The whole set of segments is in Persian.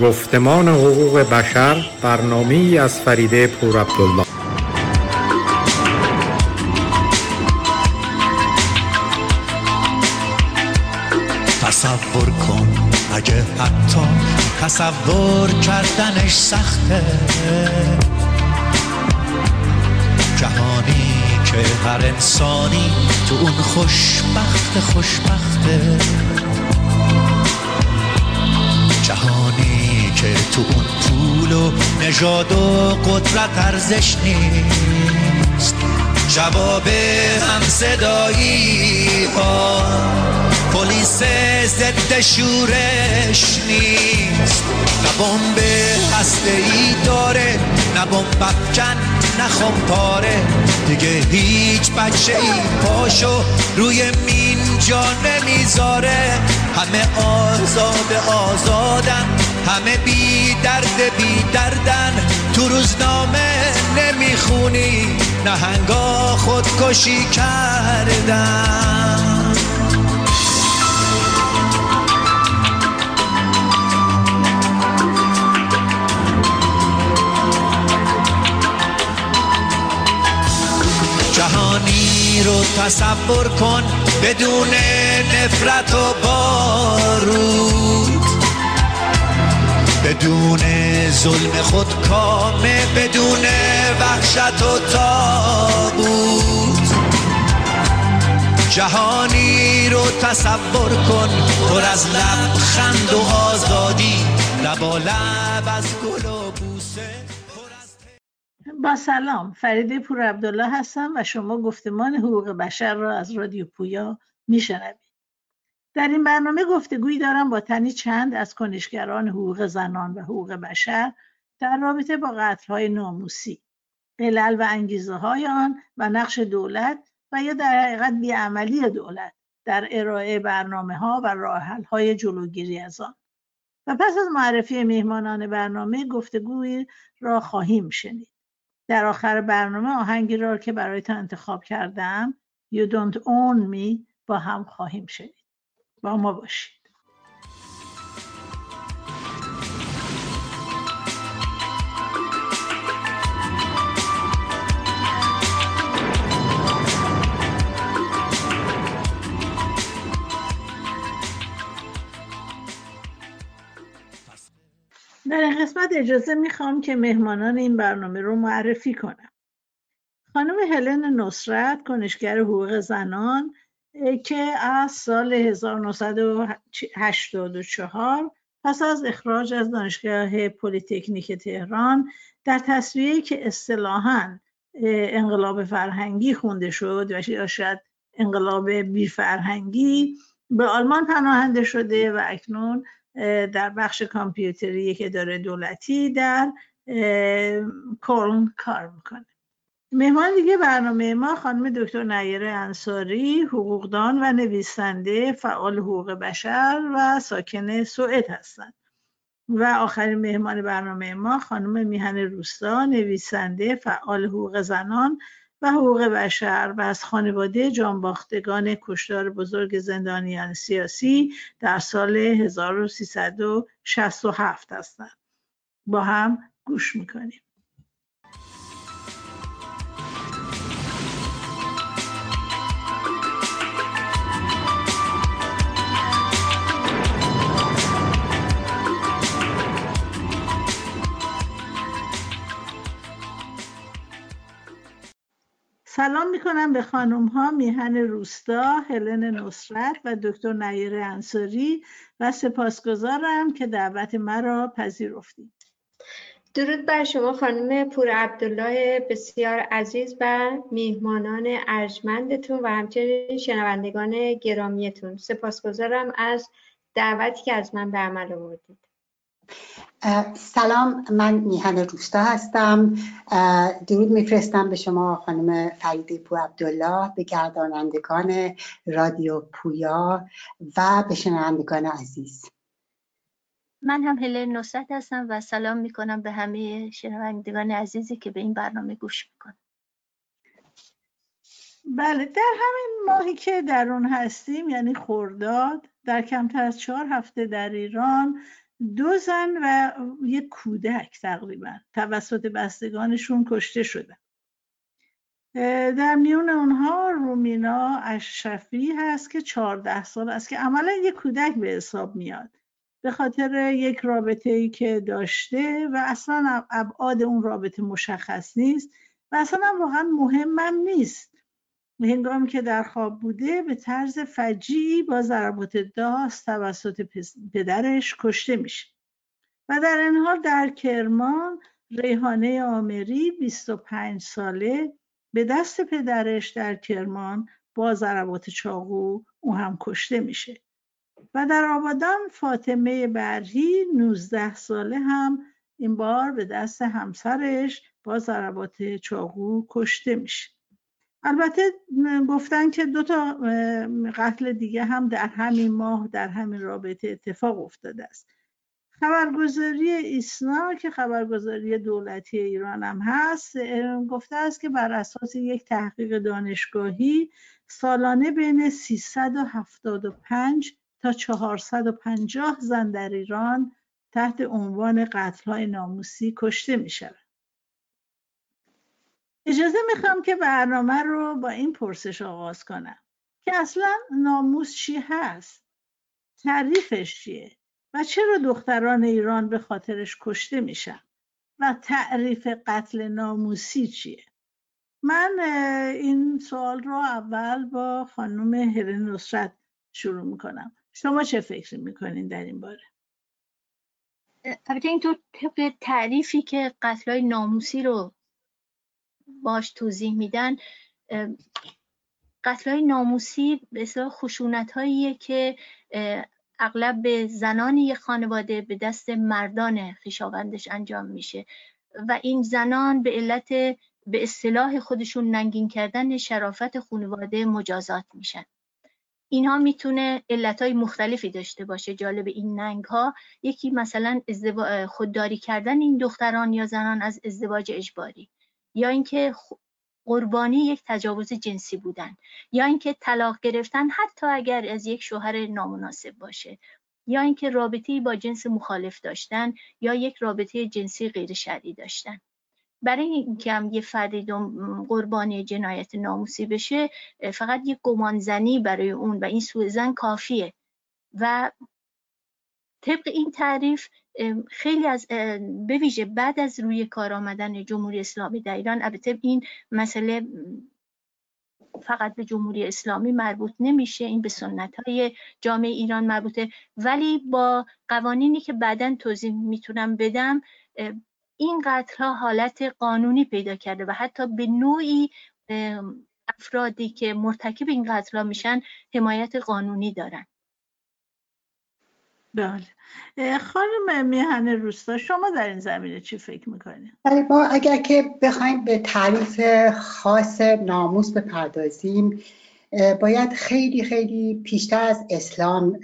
گفتمان حقوق بشر برنامه از فریده پور عبدالله. تصور کن اگه حتی تصور کردنش سخته. جهانی که هر انسانی تو اون خوشبخت خوشبخته. که تو اون پول و نژاد و قدرت ارزش نیست. جواب هم صدایی ها پلیس ضد شورش نیست. نه بمب هسته ای داره نه بمب افکن نه پاره دیگه هیچ بچه ای پاشو روی مین جا نمی‌ذاره. همه آزاد آزادن. همه بی درد بی دردن. تو روزنامه نمی‌خونی نهنگا خودکشی کردن. جهانی رو تصور کن بدون نفرت و بارود. بدون ظلم خود کامه بدون وحشت و تابوت. جهانی رو تصور کن پر از لبخند و آزادی. لبا لب از گل و بوسه با سلام فریده پور عبدالله هستم و شما گفتمان حقوق بشر را از رادیو پویا میشنوید. در این برنامه گفتگویی دارم با تنی چند از کنشگران حقوق زنان و حقوق بشر در رابطه با قتلهای ناموسی. علل و انگیزه های آن و نقش دولت و یا در حقیقت بیعملی دولت در ارائه برنامه ها و راحل های جلوگیری از آن. و پس از معرفی میهمانان برنامه گفتگویی را خواهیم شنید. در آخر برنامه آهنگی را که برایتان انتخاب کردم You Don't Own Me با هم خواهیم شنید. با ما باشید. در این قسمت اجازه می‌خوام که مهمانان این برنامه رو معرفی کنم. خانم هلن نصرت کنشگر حقوق زنان که از سال 1984 پس از اخراج از دانشگاه پلیتکنیک تهران در تصفیه که اصطلاحا انقلاب فرهنگی خونده شد و شاید انقلاب بی فرهنگی به آلمان پناهنده شده و اکنون در بخش کامپیوتری یک اداره دولتی در کلن کار می‌کنه. مهمان دیگه برنامه ما خانم دکتر نیر انصاری حقوقدان و نویسنده فعال حقوق بشر و ساکن سوئد هستند و آخرین مهمان برنامه ما خانم میهن روستا نویسنده فعال حقوق زنان و حقوق بشر و از خانواده جانباختگان کشدار بزرگ زندانیان سیاسی در سال 1367 هستند. با هم گوش می‌کنیم. سلام می‌کنم به خانم ها میهن روستا، هلن نصرت و دکتر نیر انصاری و سپاسگزارم که دعوت مرا پذیرفتید. درود بر شما خانم پور عبدالله بسیار عزیز و میهمانان ارجمندتون و همچنین شنوندگان گرامیتون سپاسگزارم از دعوتی که از من به عمل آوردید سلام من میهن روستا هستم. درود میفرستم به شما خانم فریده پو عبدالله به گردانندگان رادیو پویا و به شنوندگان عزیز. من هم هلن نصرت هستم و سلام می‌کنم به همه شنوندگان عزیزی که به این برنامه گوش می‌کنم بله در همین ماهی که در اون هستیم یعنی خورداد در کمتر از چهار هفته در ایران دو زن و یک کودک تقریبا توسط بستگانشون کشته شدن در میون اونها رومینا اشرفی هست که چهارده سال است که عملا یک کودک به حساب میاد. به خاطر یک رابطه ای که داشته و اصلا ابعاد اون رابطه مشخص نیست و اصلا واقعا مهمم نیست. هنگامی که در خواب بوده به طرز فجیعی با ضربات داست توسط پدرش کشته میشه. و در این حال در کرمان ریحانه آمری 25 ساله به دست پدرش در کرمان با ضربات چاقو او هم کشته میشه. و در آبادان فاطمه برهی 19 ساله هم این بار به دست همسرش با ضربات چاقو کشته میشه. البته گفتن که دو تا قتل دیگه هم در همین ماه در همین رابطه اتفاق افتاده است خبرگزاری ایسنا که خبرگزاری دولتی ایران هم هست گفته است که بر اساس یک تحقیق دانشگاهی سالانه بین 375 تا 450 زن در ایران تحت عنوان قتلهای ناموسی کشته می. اجازه می‌خوام که برنامه رو با این پرسش آغاز کنم که اصلا ناموس چی هست؟ تعریفش چیه؟ و چرا دختران ایران به خاطرش کشته میشن؟ و تعریف قتل ناموسی چیه؟ من این سوال رو اول با خانم هرن نصرت شروع می‌کنم شما چه فکر می‌کنین در این باره؟ اینطور تعریفی که قتلهای ناموسی رو باش توضیح میدن قتلهای ناموسی به خشونت هاییه که اغلب به زنان یک خانواده به دست مردان خیشاوندش انجام میشه و این زنان به علت به اصطلاح خودشون ننگین کردن شرافت خانواده مجازات میشن. اینها می‌تونه علتهای مختلفی داشته باشه جالب این ننگ ها یکی مثلا خودداری کردن این دختران یا زنان از ازدواج اجباری. یا اینکه قربانی یک تجاوز جنسی بودن یا اینکه طلاق گرفتن حتی اگر از یک شوهر نامناسب باشه یا اینکه رابطه با جنس مخالف داشتن یا یک رابطه جنسی غیر شرعی داشتن. برای اینکه هم یه فردی قربانی جنایت ناموسی بشه فقط یک گمانزنی برای اون و این سوء زن کافیه. و طبق این تعریف خیلی از بویژه بعد از روی کار آمدن جمهوری اسلامی در ایران البته این مسئله فقط به جمهوری اسلامی مربوط نمیشه این به سنت های جامعه ایران مربوطه. ولی با قوانینی که بعدا توضیح می‌تونم بدم این قتل ها حالت قانونی پیدا کرده و حتی به نوعی افرادی که مرتکب این قتل ها میشن حمایت قانونی دارن. بله خانم میهن روستا شما در این زمینه چی فکر می‌کنید؟ بله با اگر که بخوایم به تعریف خاص ناموس بپردازیم باید خیلی خیلی پیشتر از اسلام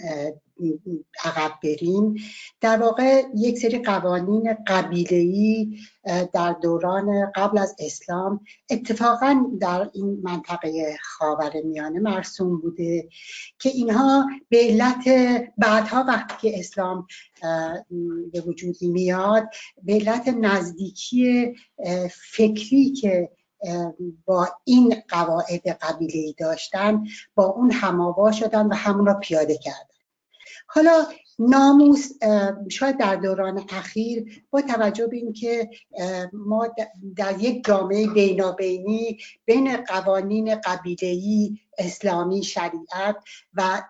عقب بریم. در واقع یک سری قوانین قبیله‌ای در دوران قبل از اسلام اتفاقا در این منطقه خاور میانه مرسوم بوده که اینها به علت بعدها وقتی که اسلام به وجود میاد به علت نزدیکی فکری که با این قواعد قبیله داشتن با اون هماوا شدن و همون را پیاده کردن. حالا ناموس شاید در دوران اخیر با توجه به اینکه ما در یک جامعه بینابینی بین قوانین قبیله‌ای اسلامی شریعت و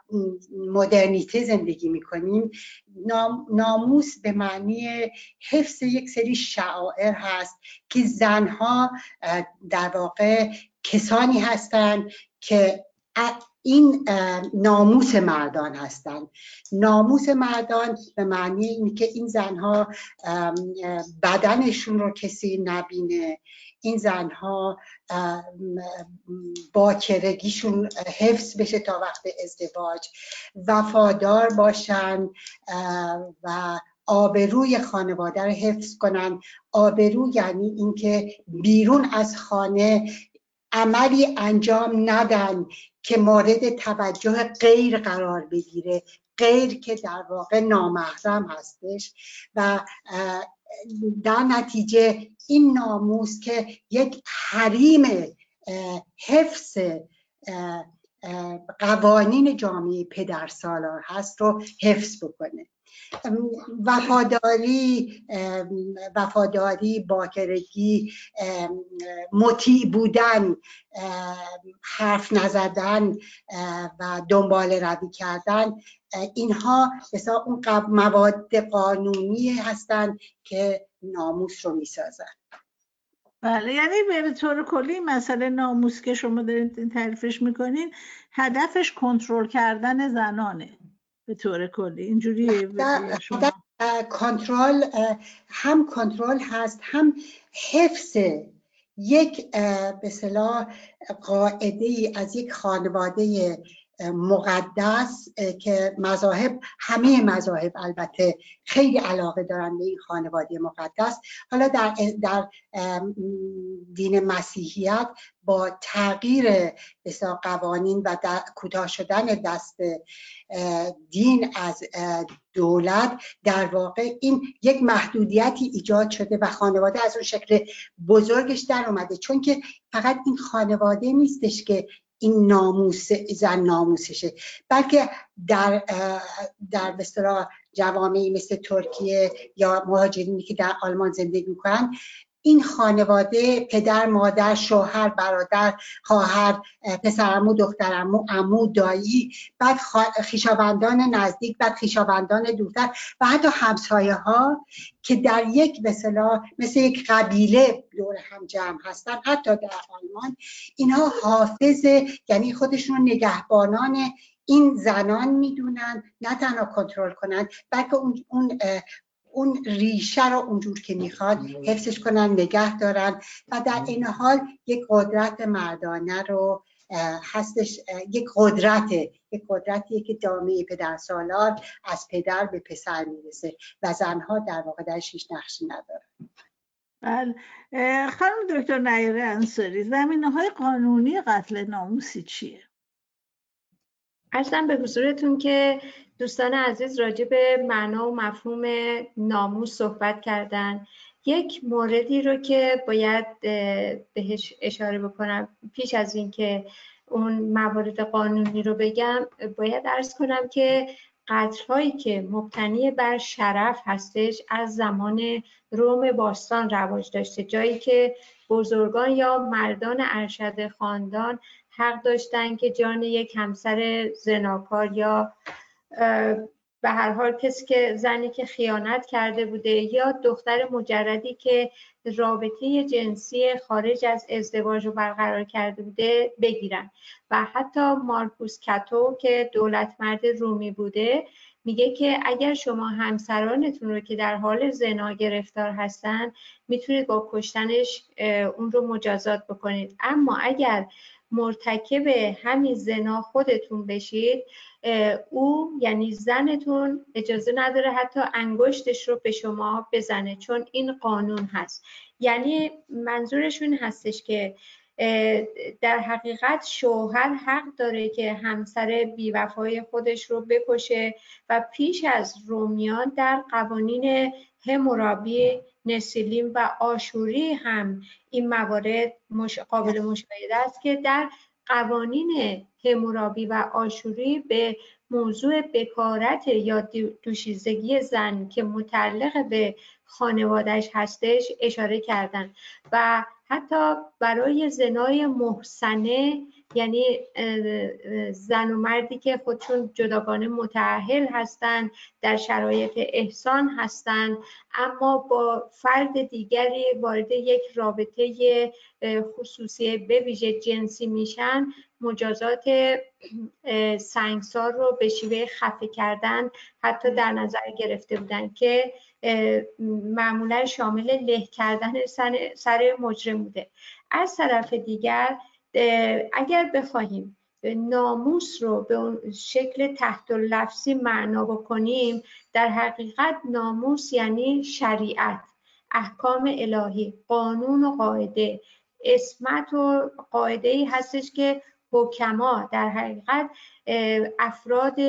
مدرنیته زندگی می‌کنیم ناموس به معنی حفظ یک سری شعائر هست که زنها در واقع کسانی هستند که این ناموس مردان هستند ناموس مردان به معنی اینه که این زنها بدنشون رو کسی نبینه. این زنها باکرگیشون حفظ بشه تا وقت ازدواج. وفادار باشن و آبروی خانواده رو حفظ کنن. آبرو یعنی اینکه بیرون از خانه عملی انجام ندن که مورد توجه غیر قرار بگیره غیر که در واقع نامحرم هستش. و در نتیجه این ناموس که یک حریم حفظ قوانین جامعه پدر سالار هست رو حفظ بکنه. وفاداری وفاداری باکرگی مطیع بودن حرف نزدن و دنبال روی کردن اینها مثلا اون مواد قانونی هستند که ناموس رو می‌سازن. بله یعنی به طور کلی مسئله ناموس که شما دارید تعریفش می‌کنین هدفش کنترل کردن زنانه به طور کلی. اینجوری شما کنترل هم کنترل هست هم حفظ یک به صلاح قاعده ای از یک خانواده مقدس که مذاهب همه مذاهب البته خیلی علاقه دارن به این خانواده مقدس. حالا در, در دین مسیحیت با تغییر قوانین و کوتاه شدن دست دین از دولت در واقع این یک محدودیتی ایجاد شده و خانواده از اون شکل بزرگش در اومده. چون که فقط این خانواده نیستش که این ناموس زن ناموسشه. بلکه در در بسترا جوامعی مثل ترکیه یا مهاجرینی که در آلمان زندگی می‌کنن این خانواده پدر مادر شوهر برادر خواهر پسرمو دخترمو عمو دایی بعد خیشاوندان نزدیک بعد خیشاوندان دورتر و حتی همسایه ها که در یک مثلا مثل یک قبیله دور هم جمع هستن حتی در آلمان اینها حافظ یعنی خودشون نگهبانان این زنان می‌دونن نه تنها کنترل کنند بلکه اون, اون اون ریشه رو اونجور که می‌خواد حفظش کنن نگه دارن و در این حال یک قدرت مردانه رو هستش یک قدرت یک قدرتیه که جامعه پدر سالار از پدر به پسر می‌رسه و زنها در واقع درش هیچ نقشی ندارن بله خانم دکتر نیره انصاری زمینه های قانونی قتل ناموسی چیه؟ ارزم به حضورتون که دوستان عزیز راجع به معنا و مفهوم ناموس صحبت کردن. یک موردی رو که باید بهش اشاره بکنم. پیش از اینکه اون موارد قانونی رو بگم باید ارز کنم که قتل که مبتنی بر شرف هستش از زمان روم باستان رواج داشته. جایی که بزرگان یا مردان ارشد خاندان حق داشتن که جان یک همسر زناکار یا به هر حال کسی که زنی که خیانت کرده بوده یا دختر مجردی که رابطه جنسی خارج از ازدواج رو برقرار کرده بوده بگیرن. و حتی مارکوس کاتو که دولت مرد رومی بوده میگه که اگر شما همسرانتون رو که در حال زنا گرفتار هستن می‌تونید با کشتنش اون رو مجازات بکنید. اما اگر مرتکب همین زنا خودتون بشید او یعنی زنتون اجازه نداره حتی انگشتش رو به شما بزنه چون این قانون هست. یعنی منظورشون هستش که در حقیقت شوهر حق داره که همسر بیوفای خودش رو بکشه و پیش از رومیان در قوانین همورابی نسیلیم و آشوری هم این موارد قابل مشاهده است که در قوانین همورابی و آشوری به موضوع بکارت یا دوشیزگی زن که متعلق به خانوادش هستش اشاره کردن و حتی برای زنای محسنه یعنی زن و مردی که خودشون جداگانه متعهل هستند در شرایط احسان هستند اما با فرد دیگری وارد یک رابطه خصوصی به ویژه جنسی میشن مجازات سنگسار رو به شیوه خفه کردن حتی در نظر گرفته بودن که معمولا شامل له کردن سر مجرم بوده. از طرف دیگر اگر بخواهیم ناموس رو به اون شکل تحت لفظی معنا بکنیم در حقیقت ناموس یعنی شریعت احکام الهی قانون و قاعده. اسمت و قاعده ای هستش که حکما در حقیقت افراد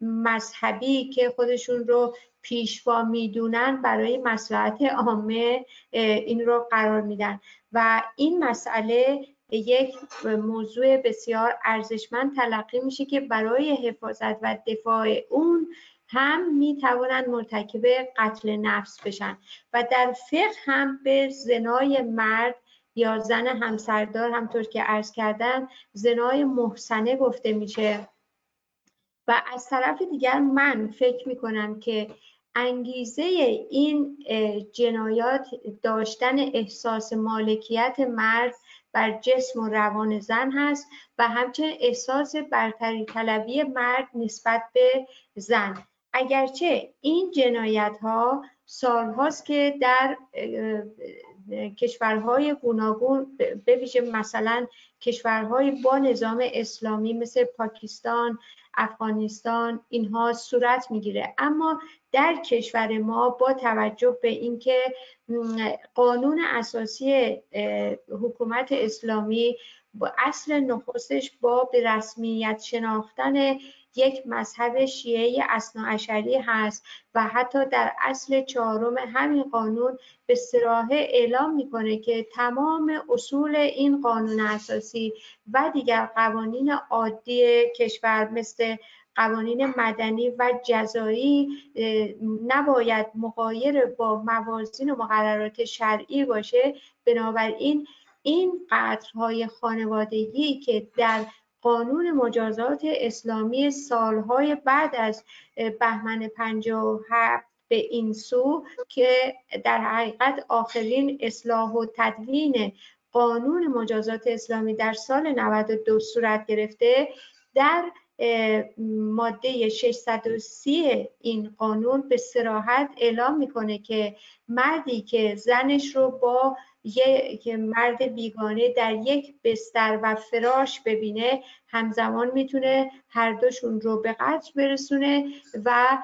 مذهبی که خودشون رو پیشوا می‌دونن برای مسلحت عامه این رو قرار میدن. و این مسئله یک موضوع بسیار ارزشمند تلقی میشه که برای حفاظت و دفاع اون هم می توانند مرتکب قتل نفس بشن. و در فقه هم به زنای مرد یا زن همسردار همطور که عرض کردم زنای محسنه گفته میشه. و از طرف دیگر من فکر می کنم که انگیزه این جنایات داشتن احساس مالکیت مرد بر جسم و روان زن هست و همچنین احساس برتری طلبی مرد نسبت به زن. اگرچه این جنایت ها سالهاست که در کشورهای گوناگون به ویژه مثلا کشورهای با نظام اسلامی مثل پاکستان افغانستان اینها صورت می‌گیره. اما در کشور ما با توجه به اینکه قانون اساسی حکومت اسلامی با اصل نخستش با به رسمیت شناختن یک مذهب شیعه اصناعشری هست و حتی در اصل چهارم همین قانون به سراحه اعلام می‌کنه که تمام اصول این قانون اساسی و دیگر قوانین عادی کشور مثل قوانین مدنی و جزایی نباید مقایر با موازین و مقررات شرعی باشه. بنابراین این قطرهای خانوادگی که در قانون مجازات اسلامی سالهای بعد از بهمن 57 به این سو که در حقیقت آخرین اصلاح و تدوین قانون مجازات اسلامی در سال 92 صورت گرفته در ماده 630 این قانون به سراحت اعلام می‌کنه که مردی که زنش رو با یک مرد بیگانه در یک بستر و فراش ببینه همزمان می‌تونه هر دوشون رو به قتل برسونه و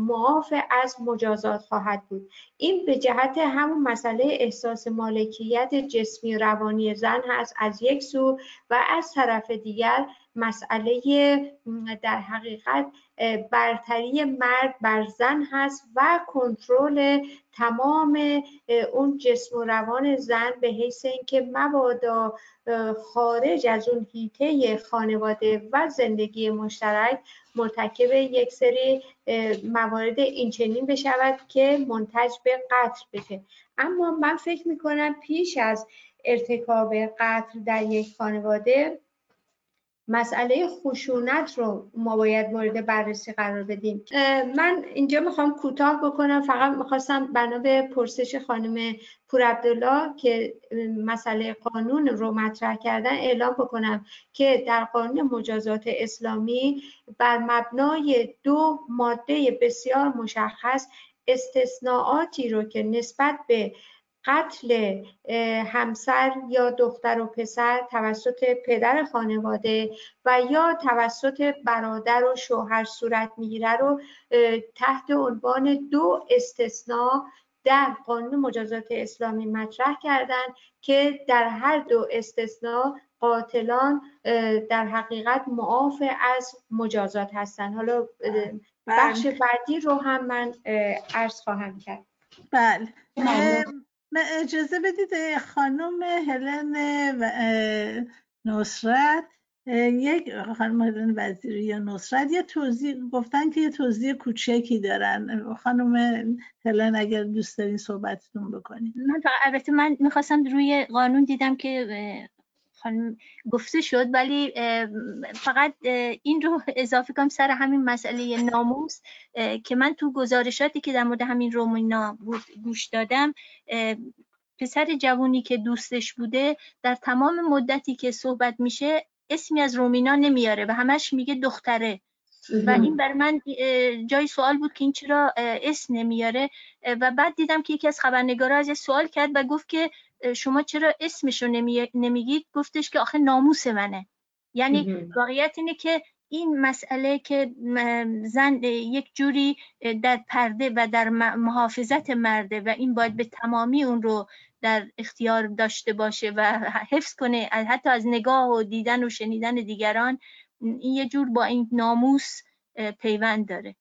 معاف از مجازات خواهد بود. این به جهت همون مسئله احساس مالکیت جسمی و روانی زن هست از یک سو و از طرف دیگر مسئله در حقیقت برتری مرد بر زن هست و کنترل تمام اون جسم و روان زن به حیث اینکه مبادا خارج از اون هیته خانواده و زندگی مشترک مرتکب یک سری موارد اینچنین بشود که منتج به قتل بشه. اما من فکر می‌کنم پیش از ارتکاب قتل در یک خانواده مسئله خشونت رو ما باید مورد بررسی قرار بدیم. من اینجا می‌خوام کوتاه بکنم. فقط می‌خواستم بنا به پرسش خانم پور عبدالله که مسئله قانون رو مطرح کردن اعلام بکنم که در قانون مجازات اسلامی بر مبنای دو ماده بسیار مشخص استثناعاتی رو که نسبت به قتل همسر یا دختر و پسر توسط پدر خانواده و یا توسط برادر و شوهر صورت می‌گیره رو تحت عنوان دو استثناء در قانون مجازات اسلامی مطرح کردن که در هر دو استثناء قاتلان در حقیقت معاف از مجازات هستند حالا بخش بله. بعدی رو هم من عرض خواهم کرد. بله. اجازه بدید خانم هلن نصرت یک خانم هلن وزیری یا نصرت یه توضیح گفتن که یه توضیح کوچکی دارن. خانم هلن اگر دوست دارین صحبتتون بکنید من البته من می‌خواستم روی قانون دیدم که گفته شد ولی فقط این رو اضافه کنم سر همین مسئله ناموس که من تو گزارشاتی که در مورد همین رومینا بود گوش دادم پسر جوونی که دوستش بوده در تمام مدتی که صحبت میشه اسمی از رومینا نمیاره و همش میگه دختره. و این بر من جای سوال بود که این چرا اسم نمیاره. و بعد دیدم که یکی از خبرنگارا از سوال کرد و گفت که شما چرا اسمش رو نمیگید؟ گفتش که آخه ناموس منه. یعنی واقعیت اینه که این مسئله که زن یک جوری در پرده و در محافظت مرده و این باید به تمامی اون رو در اختیار داشته باشه و حفظ کنه حتی از نگاه و دیدن و شنیدن دیگران این یه جور با این ناموس پیوند داره.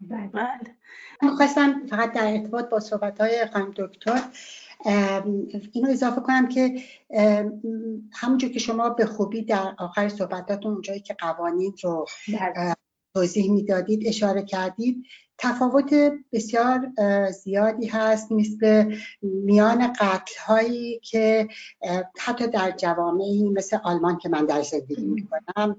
بله. خواستم فقط در ارتباط با صحبت های خانم دکتر اینو اضافه کنم که همونجور که شما به خوبی در آخر صحبتاتون اونجایی که قوانین رو بله. توضیح می‌دادید اشاره کردید تفاوت بسیار زیادی هست مثل میان قتل هایی که حتی در جوامعی مثل آلمان که من در زندگی می‌کنم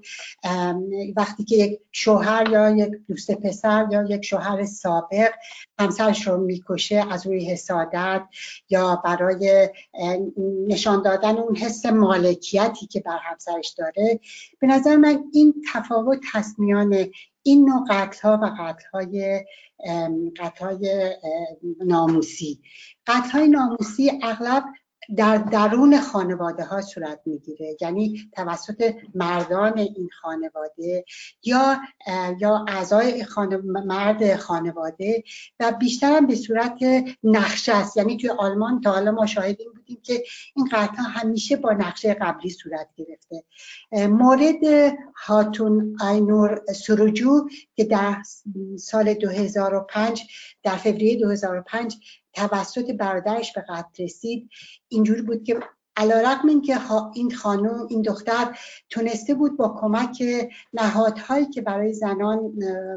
وقتی که یک شوهر یا یک دوست پسر یا یک شوهر سابق همسرش رو می‌کشه از روی حسادت یا برای نشان دادن اون حس مالکیتی که بر همسرش داره به نظر من این تفاوت هست میان این نوع قتل ها و قتل های قتل های ناموسی. قتل های ناموسی اغلب در درون خانواده ها صورت می‌گیره. یعنی توسط مردان این خانواده یا یا اعضای مرد خانواده و بیشتر هم به صورت نقشه است. یعنی توی آلمان تا حالا ما شاهدیم بودیم که این قطع همیشه با نقشه قبلی صورت گرفته. مورد هاتون اینور سروجو که در سال 2005 در فوریه 2005 توسط برادرش به قتل رسید. اینجوری بود که علا رقم این که این خانم این دختر تونسته بود با کمک نهادهایی که برای زنان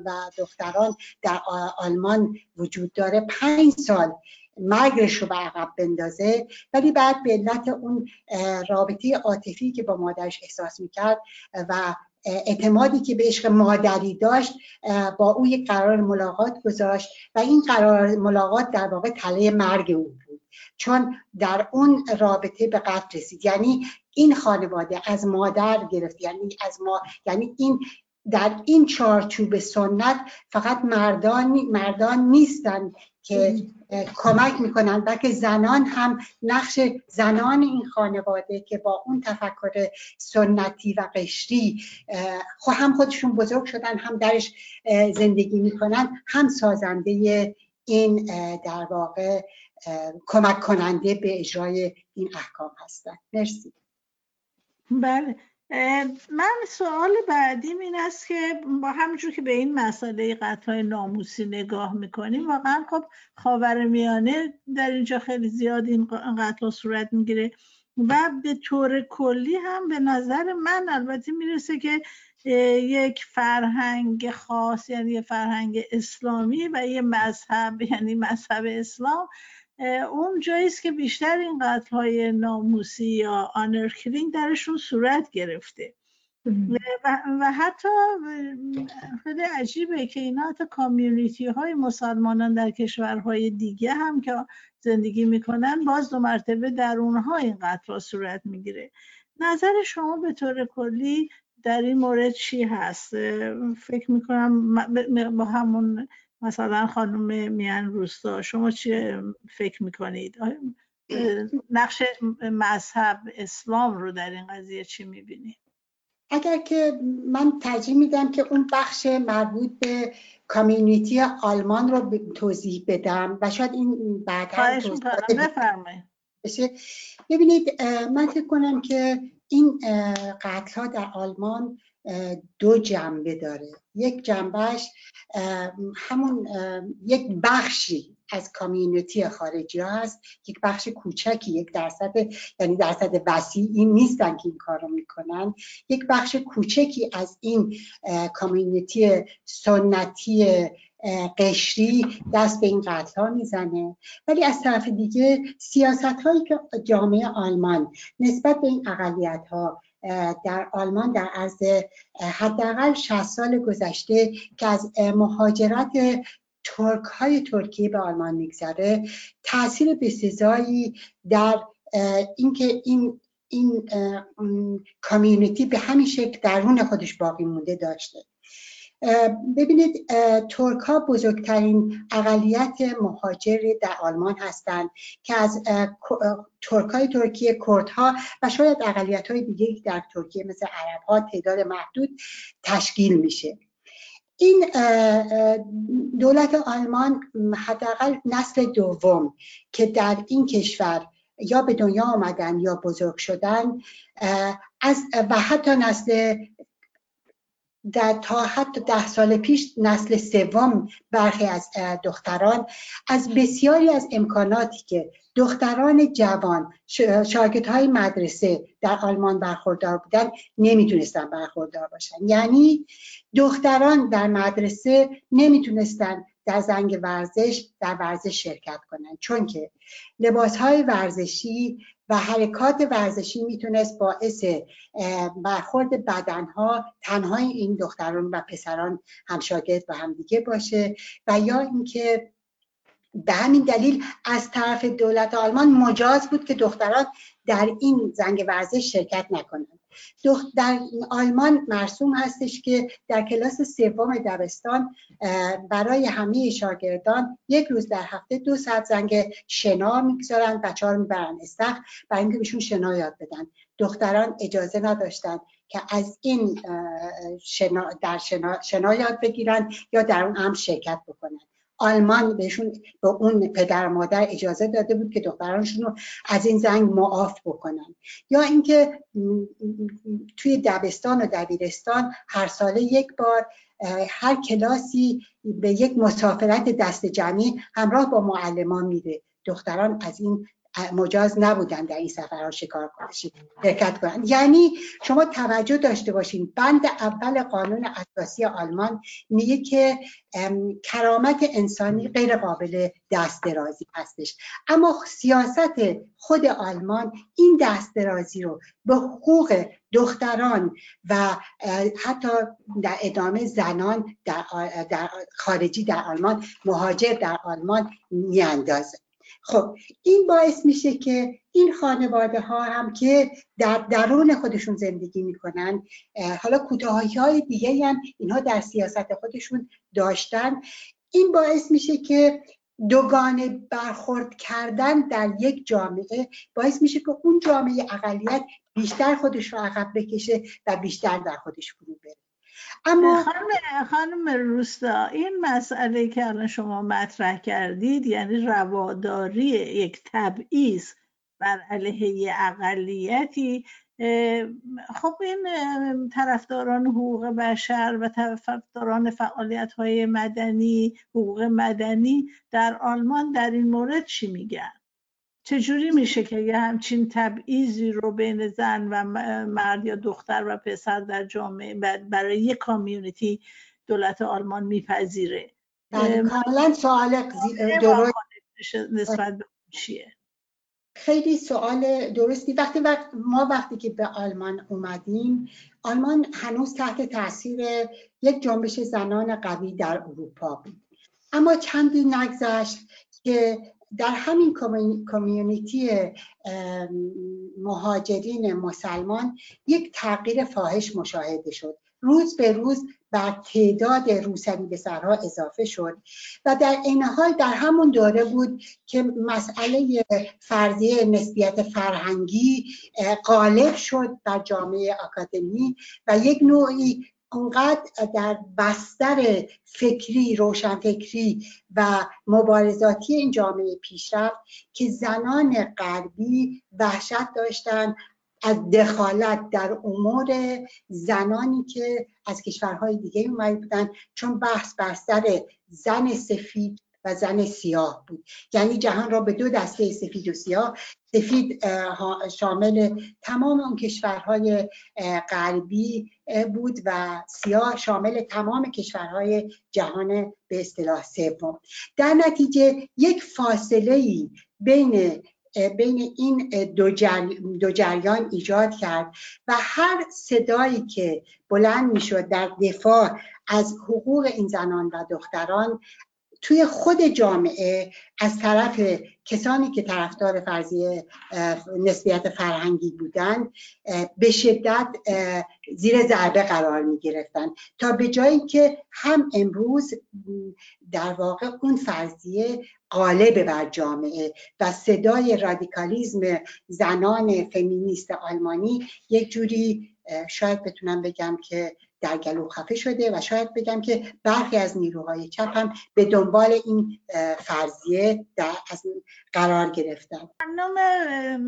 و دختران در آلمان وجود داره پنج سال مرگش رو به عقب بندازه. ولی بعد به علت اون رابطه عاطفی که با مادرش احساس می‌کرد و اعتمادی که به عشق مادری داشت با او یک قرار ملاقات گذاشت و این قرار ملاقات در واقع تله مرگ او بود. چون در اون رابطه به قتل رسید. یعنی این خانواده از مادر گرفت. یعنی از ما یعنی این در این چارچوب سنت فقط مردان مردان نیستن که کمک می‌کنن بلکه زنان هم نقش زنان این خانواده که با اون تفکر سنتی و قشری هم خودشون بزرگ شدن هم درش زندگی می‌کنن هم سازنده این در واقع کمک کننده به اجرای این احکام هستن. مرسی. بله. من سوال بعدیم این است که با همونجور که به این مسئله قطع ناموسی نگاه می‌کنیم واقعا خب خاور میانه در اینجا خیلی زیاد این قتل صورت می‌گیره و به طور کلی هم به نظر من البته می‌رسه که یک فرهنگ خاص یعنی فرهنگ اسلامی و یه مذهب یعنی مذهب اسلام اون جایی است که بیشتر این قتل های ناموسی یا آنر درشون صورت گرفته. و, حتی خیلی عجیبه که اینا حتی کامیونیتی های مسلمانان در کشورهای دیگه هم که زندگی می‌کنن باز دو مرتبه در اونها این قتل صورت می‌گیره. نظر شما به طور کلی در این مورد چی هست؟ فکر می‌کنم با همون مثلا خانم میان روستا شما چی فکر می‌کنید؟ نقش مذهب اسلام رو در این قضیه چی می‌بینید؟ اگر که من ترجیح میدم که اون بخش مربوط به کامیونیتی آلمان رو توضیح بدم و شاید این بعد بشه. ببینید من فکر کنم که این قتل ها در آلمان دو جنبه داره. یک جنبهش همون یک بخشی از کامیونیتی خارجی ها هست. یک بخش کوچکی یک درصد یعنی درصد وسیعی نیستن که این کار رو می‌کنن. یک بخش کوچکی از این کامیونیتی سنتی قشری دست به این قتل ها می‌زنه. ولی از طرف دیگه سیاست هایی که جامعه آلمان نسبت به این اقلیت ها در آلمان در عرض حداقل 60 سال گذشته که از مهاجرت ترک های ترکیه به آلمان میگذره تاثیر بسزایی در اینکه این این کامیونیتی به همین شکل درون خودش باقی مونده داشته. ببینید ترک ها بزرگترین اقلیت مهاجر در آلمان هستند که از ترک های ترکیه کردها و شاید اقلیت های دیگه در ترکیه مثل عرب ها تعداد محدود تشکیل میشه. این دولت آلمان حداقل نسل دوم که در این کشور یا به دنیا آمدن یا بزرگ شدن از و حتی نسل در تا حتی ده سال پیش نسل سوم برخی از دختران از بسیاری از امکاناتی که دختران جوان شاگرد های مدرسه در آلمان برخوردار بودن نمی‌تونستن برخوردار باشن. یعنی دختران در مدرسه نمی‌تونستن در زنگ ورزش در ورزش شرکت کنن. چون که لباس های ورزشی و حرکات ورزشی می‌تونست باعث برخورد بدنها تنها این دختران و پسران همشاگرد و همدیگه باشه. و یا اینکه به همین دلیل از طرف دولت آلمان مجاز بود که دختران در این زنگ ورزش شرکت نکنند. در آلمان مرسوم هستش که در کلاس سوم دبستان برای همه شاگردان یک روز در هفته دو ساعت زنگ شنا می‌گذارن بچه ها رو می‌برن استخ برای اینکه بهشون شنا یاد بدن. دختران اجازه نداشتن که از این شنا در شنا, شنا یاد بگیرن یا در اون هم شرکت بکنن. آلمان بهشون به اون پدر مادر اجازه داده بود که دخترانشون رو از این زنگ معاف بکنن. یا اینکه توی دبستان و دبیرستان هر ساله یک بار هر کلاسی به یک مسافرت دست جمعی همراه با معلمان میره. دختران از این مجاز نبودن در این سفرها شکار شرکت کنند یعنی شما توجه داشته باشین. بند اول قانون اساسی آلمان میگه که کرامت انسانی غیر قابل دست درازی هستش. اما سیاست خود آلمان این دست درازی رو به حقوق دختران و حتی در ادامه زنان در خارجی در آلمان مهاجر در آلمان میاندازه. خب این باعث میشه که این خانواده ها هم که در درون خودشون زندگی می‌کنن حالا کوتاهی های دیگه هم اینها در سیاست خودشون داشتن. این باعث میشه که دوگانه برخورد کردن در یک جامعه باعث میشه که اون جامعه اقلیت بیشتر خودش رو عقب بکشه و بیشتر در خودش فرو بره. اما خانم, خانم روستا این مسئله که الان شما مطرح کردید یعنی رواداری یک تبعیض بر علیه اقلیتی خب این طرفداران حقوق بشر و طرفداران فعالیت های مدنی حقوق مدنی در آلمان در این مورد چی میگن؟ چجوری میشه که یه همچین تبعیضی رو بین زن و مرد یا دختر و پسر در جامعه برای یک کامیونیتی دولت آلمان میپذیره؟ بله، کاملا سوال درست. نسبت به چیه؟ خیلی سوال درستی. وقتی وقت ما وقتی که به آلمان اومدیم آلمان هنوز تحت تاثیر یک جنبش زنان قوی در اروپا بود. اما چندی نگذشت که در همین کمیونیتی مهاجرین مسلمان یک تغییر فاحش مشاهده شد. روز به روز بر تعداد روسری به سرها اضافه شد و در این حال در همون دوره بود که مسئله فرضیه نسبیت فرهنگی غالب شد بر جامعه اکادمی و یک نوعی اونقدر در بستر فکری روشنفکری و مبارزاتی این جامعه پیشرفت که زنان غربی وحشت داشتن از دخالت در امور زنانی که از کشورهای دیگه اومده بودن. چون بحث بر سر زن سفید و زن سیاه بود. یعنی جهان را به دو دسته سفید و سیاه. سفید شامل تمام اون کشورهای غربی بود و سیاه شامل تمام کشورهای جهان به اصطلاح سوم. در نتیجه یک فاصله ای بین بین این دو, جریان ایجاد کرد و هر صدایی که بلند می‌شد در دفاع از حقوق این زنان و دختران توی خود جامعه از طرف کسانی که طرفدار فرضی نسبیت فرهنگی بودن به شدت زیر ضربه قرار می گرفتن. تا به جایی که هم امروز در واقع اون فرضیه غالب بر جامعه و صدای رادیکالیزم زنان فمینیست آلمانی یک جوری شاید بتونم بگم که در گلو خفه شده و شاید بگم که برخی از نیروهای چپ هم به دنبال این فرضیه در از قرار گرفتن. نام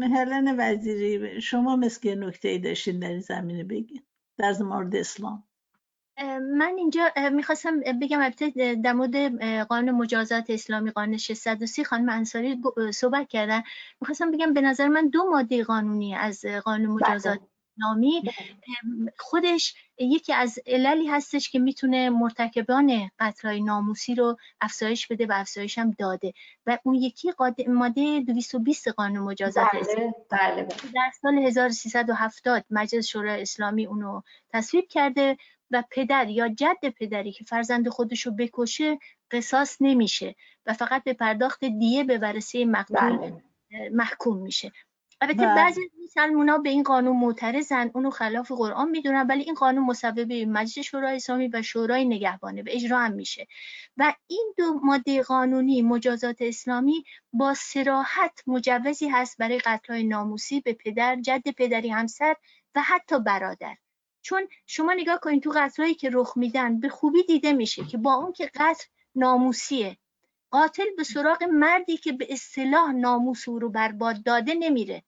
هلن وزیری شما مثل نکته ای داشتین در این زمینه بگین در مورد اسلام. من اینجا می‌خواستم بگم البته در مورد قانون مجازات اسلامی قانون 630 خانم انصاری صحبت کردن. می‌خواستم بگم به نظر من دو ماده قانونی از قانون بله. نامی خودش یکی از عللی هستش که می‌تونه مرتکبان قتلهای ناموسی رو افزایش بده و افزایش هم داده و اون یکی ماده 220 قانون مجازات بله، بله، بله. در سال 1370 مجلس شورای اسلامی اونو تصویب کرده و پدر یا جد پدری که فرزند خودشو بکشه قصاص نمیشه و فقط به پرداخت دیه به ورسه مقتول بله. محکوم میشه البته بله. بعضی مسلمان به این قانون معترضن اونو خلاف قرآن می‌دونن ولی این قانون مصوب مجلس شورای اسلامی و شورای نگهبانه به اجرا هم میشه و این دو ماده قانونی مجازات اسلامی با سراحت مجوزی هست برای قتل ناموسی به پدر جد پدری همسر و حتی برادر چون شما نگاه کنید تو قتلایی که رخ میدن به خوبی دیده میشه که با اون که قتل ناموسیه قاتل به سراغ مردی که به اصطلاح ناموس او رو برباد داده نمیره.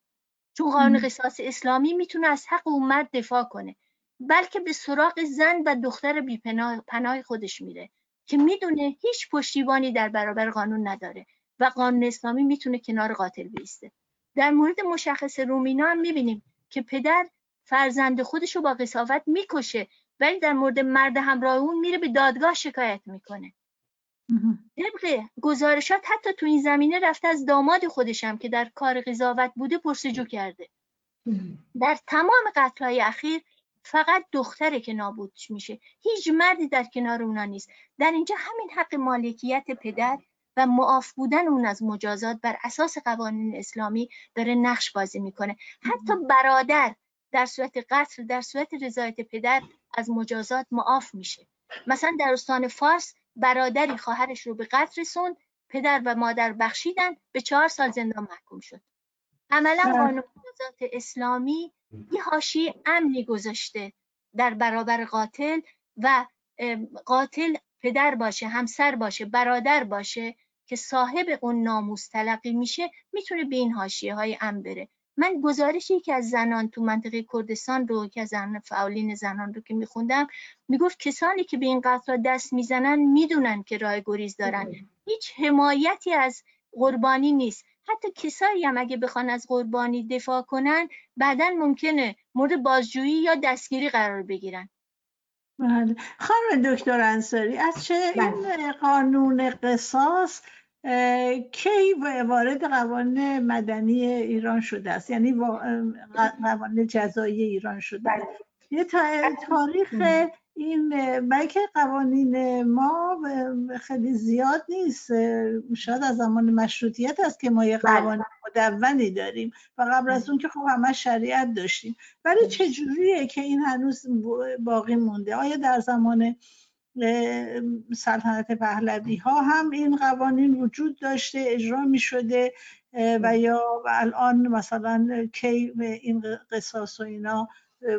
چون قانون قصاص اسلامی می‌تونه از حق اون مرد دفاع کنه بلکه به سراغ زن و دختر بی پناه خودش میره که می‌دونه هیچ پشتیبانی در برابر قانون نداره و قانون اسلامی می‌تونه کنار قاتل بیسته. در مورد مشخص رومینا هم می‌بینیم که پدر فرزند خودش رو با قصاوت می‌کشه ولی در مورد مرد همراه اون میره به دادگاه شکایت می‌کنه. طبق گزارشات حتی تو این زمینه رفته از داماد خودشم که در کار قضاوت بوده پرسجو کرده. در تمام قتلهای اخیر فقط دختره که نابود میشه. هیچ مردی در کنار اونا نیست. در اینجا همین حق مالکیت پدر و معاف بودن اون از مجازات بر اساس قوانین اسلامی داره نقش بازی می‌کنه. حتی برادر در صورت قتل در صورت رضایت پدر از مجازات معاف میشه. مثلا در استان فارس برادری خواهرش رو به قتل رسوند پدر و مادر بخشیدن به چهار سال زندان محکوم شد عملا بله. قانون مجازات اسلامی یه هاشی امنی گذاشته در برابر قاتل و قاتل پدر باشه همسر باشه برادر باشه که صاحب اون ناموس تلقی میشه می‌تونه به این حاشیه های امن بره من گزارشی که از زنان تو منطقه کردستان رو که از زن فعالین زنان رو که میخوندم می‌گفت کسانی که به این قتل دست می‌زنن می‌دونن که راه گریز دارن. هیچ حمایتی از قربانی نیست. حتی کسایی هم اگه بخوان از قربانی دفاع کنن بعدا ممکنه مورد بازجویی یا دستگیری قرار بگیرن. بله. خانم دکتر انصاری از چه این بله. قانون قصاص کی وارد قوانین مدنی ایران شده است؟ یعنی قوانین جزایی ایران شده بله. یه تاریخ این بلکه قوانین ما خیلی زیاد نیست. شاید از زمان مشروطیت است که ما یه بله. قوانین مدونی داریم. و قبل از اون که خب همه شریعت داشتیم. ولی چجوریه که این هنوز باقی مونده؟ آیا در زمان سلطنت پهلوی ها هم این قوانین وجود داشته اجرا می شده و یا الان مثلا کی این قصاص و اینا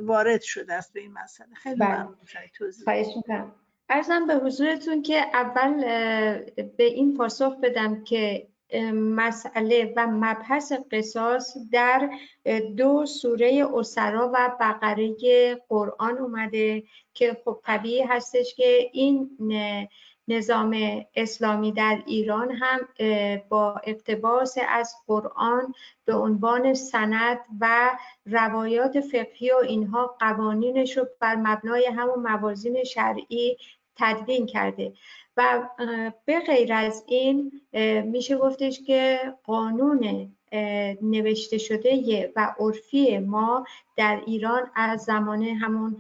وارد شده است به این مسئله. خیلی بله. ارزم به حضورتون که اول به این پاسخ بدم که مسئله و مبحث قصاص در دو سوره اسرا و بقره قرآن اومده که خب طبیعی هستش که این نظام اسلامی در ایران هم با اقتباس از قرآن به عنوان سند و روایات فقهی و اینها قوانینش رو بر مبنای همون موازین شرعی تدوین کرده. و به غیر از این میشه گفتش که قانون نوشته شده و عرفی ما در ایران از زمان همون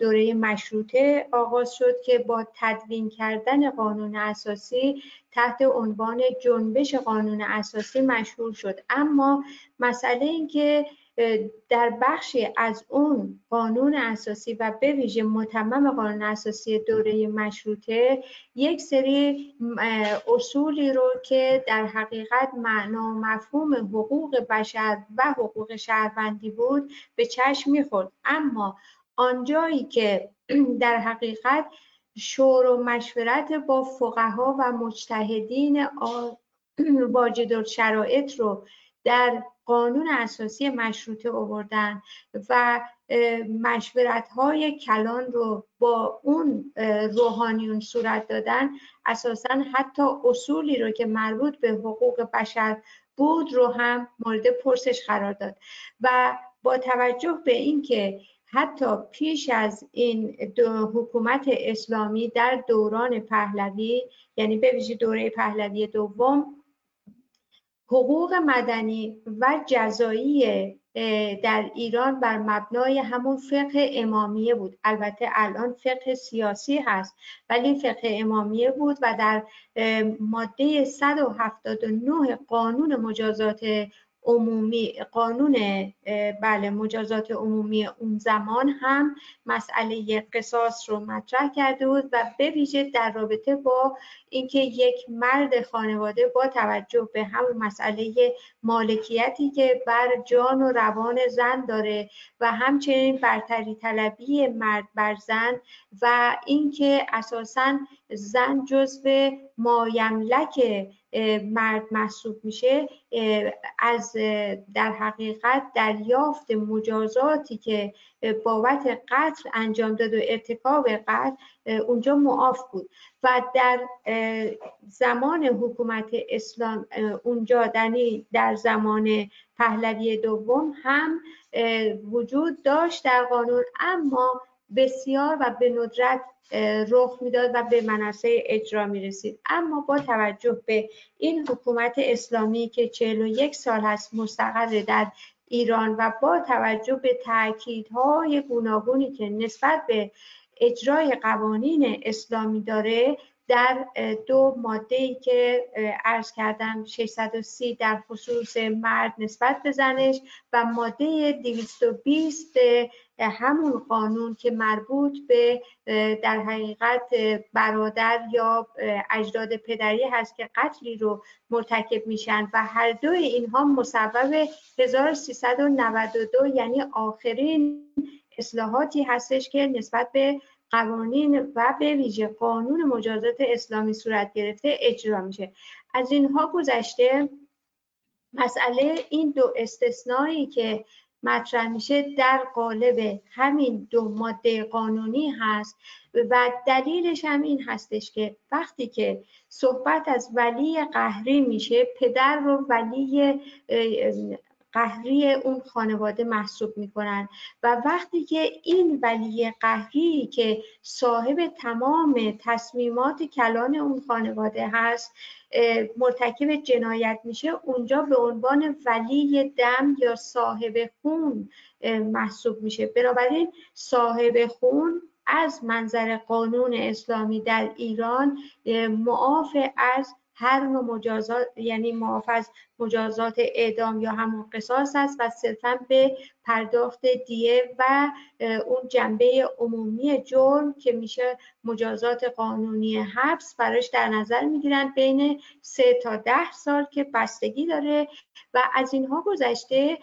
دوره مشروطه آغاز شد که با تدوین کردن قانون اساسی تحت عنوان جنبش قانون اساسی مشهور شد. اما مسئله این که در بخشی از اون قانون اساسی و به ویژه متمم قانون اساسی دوره مشروطه یک سری اصولی رو که در حقیقت معنا و مفهوم حقوق بشر و حقوق شهروندی بود به چشم می‌خورد. اما آنجایی که در حقیقت شور و مشورت با فقها و مجتهدین واجد شرایط رو در قانون اساسی مشروطه آوردن و مشورت های کلان رو با اون روحانیون صورت دادن اساسا حتی اصولی رو که مربوط به حقوق بشر بود رو هم مورد پرسش قرار داد. و با توجه به اینکه حتی پیش از این دو حکومت اسلامی در دوران پهلوی یعنی به ویژه دوره پهلوی دوم حقوق مدنی و جزایی در ایران بر مبنای همون فقه امامیه بود. البته الان فقه سیاسی هست ولی فقه امامیه بود و در ماده 179 قانون مجازات عمومی قانون بله مجازات عمومی اون زمان هم مسئله قصاص رو مطرح کرده بود و به ویژه در رابطه با اینکه یک مرد خانواده با توجه به همون مسئله مالکیتی که بر جان و روان زن داره و همچنین برتری طلبی مرد بر زن و اینکه اساسا زن جزو مایملک مرد محسوب میشه از در حقیقت دریافت مجازاتی که بابت قتل انجام داد و ارتکاب قتل اونجا معاف بود. و در زمان حکومت اسلام اونجا در زمان پهلوی دوم هم وجود داشت در قانون. اما بسیار و به ندرت رخ می‌داد و به منصه اجرا می رسید اما با توجه به این حکومت اسلامی که 41 سال هست مستقر در ایران و با توجه به تاکیدهای گوناگونی که نسبت به اجرای قوانین اسلامی داره در دو ماده ای که عرض کردم 630 در خصوص مرد نسبت به زنش و ماده 220 همون قانون که مربوط به در حقیقت برادر یا اجداد پدری هست که قتلی رو مرتکب میشن و هر دو اینها مصوب 1392 یعنی آخرین اصلاحاتی هستش که نسبت به قوانین و به ویژه قانون مجازات اسلامی صورت گرفته اجرا میشه. از اینها گذشته مسئله این دو استثنایی که مطرح میشه در قالب همین دو ماده قانونی هست و دلیلش هم این هستش که وقتی که صحبت از ولی قهری میشه پدر رو ولی قهری اون خانواده محسوب می‌کنن. و وقتی که این ولی قهری که صاحب تمام تصمیمات کلان اون خانواده هست مرتکب جنایت میشه اونجا به عنوان ولی دم یا صاحب خون محسوب میشه. بنابراین صاحب خون از منظر قانون اسلامی در ایران معاف از هر نوع مجازات یعنی معاف از مجازات اعدام یا همون قصاص است و صرفا به پرداخت دیه و اون جنبه عمومی جرم که میشه مجازات قانونی حبس براش در نظر می‌گیرن بین سه تا ده سال که بستگی داره و از اینها گذشته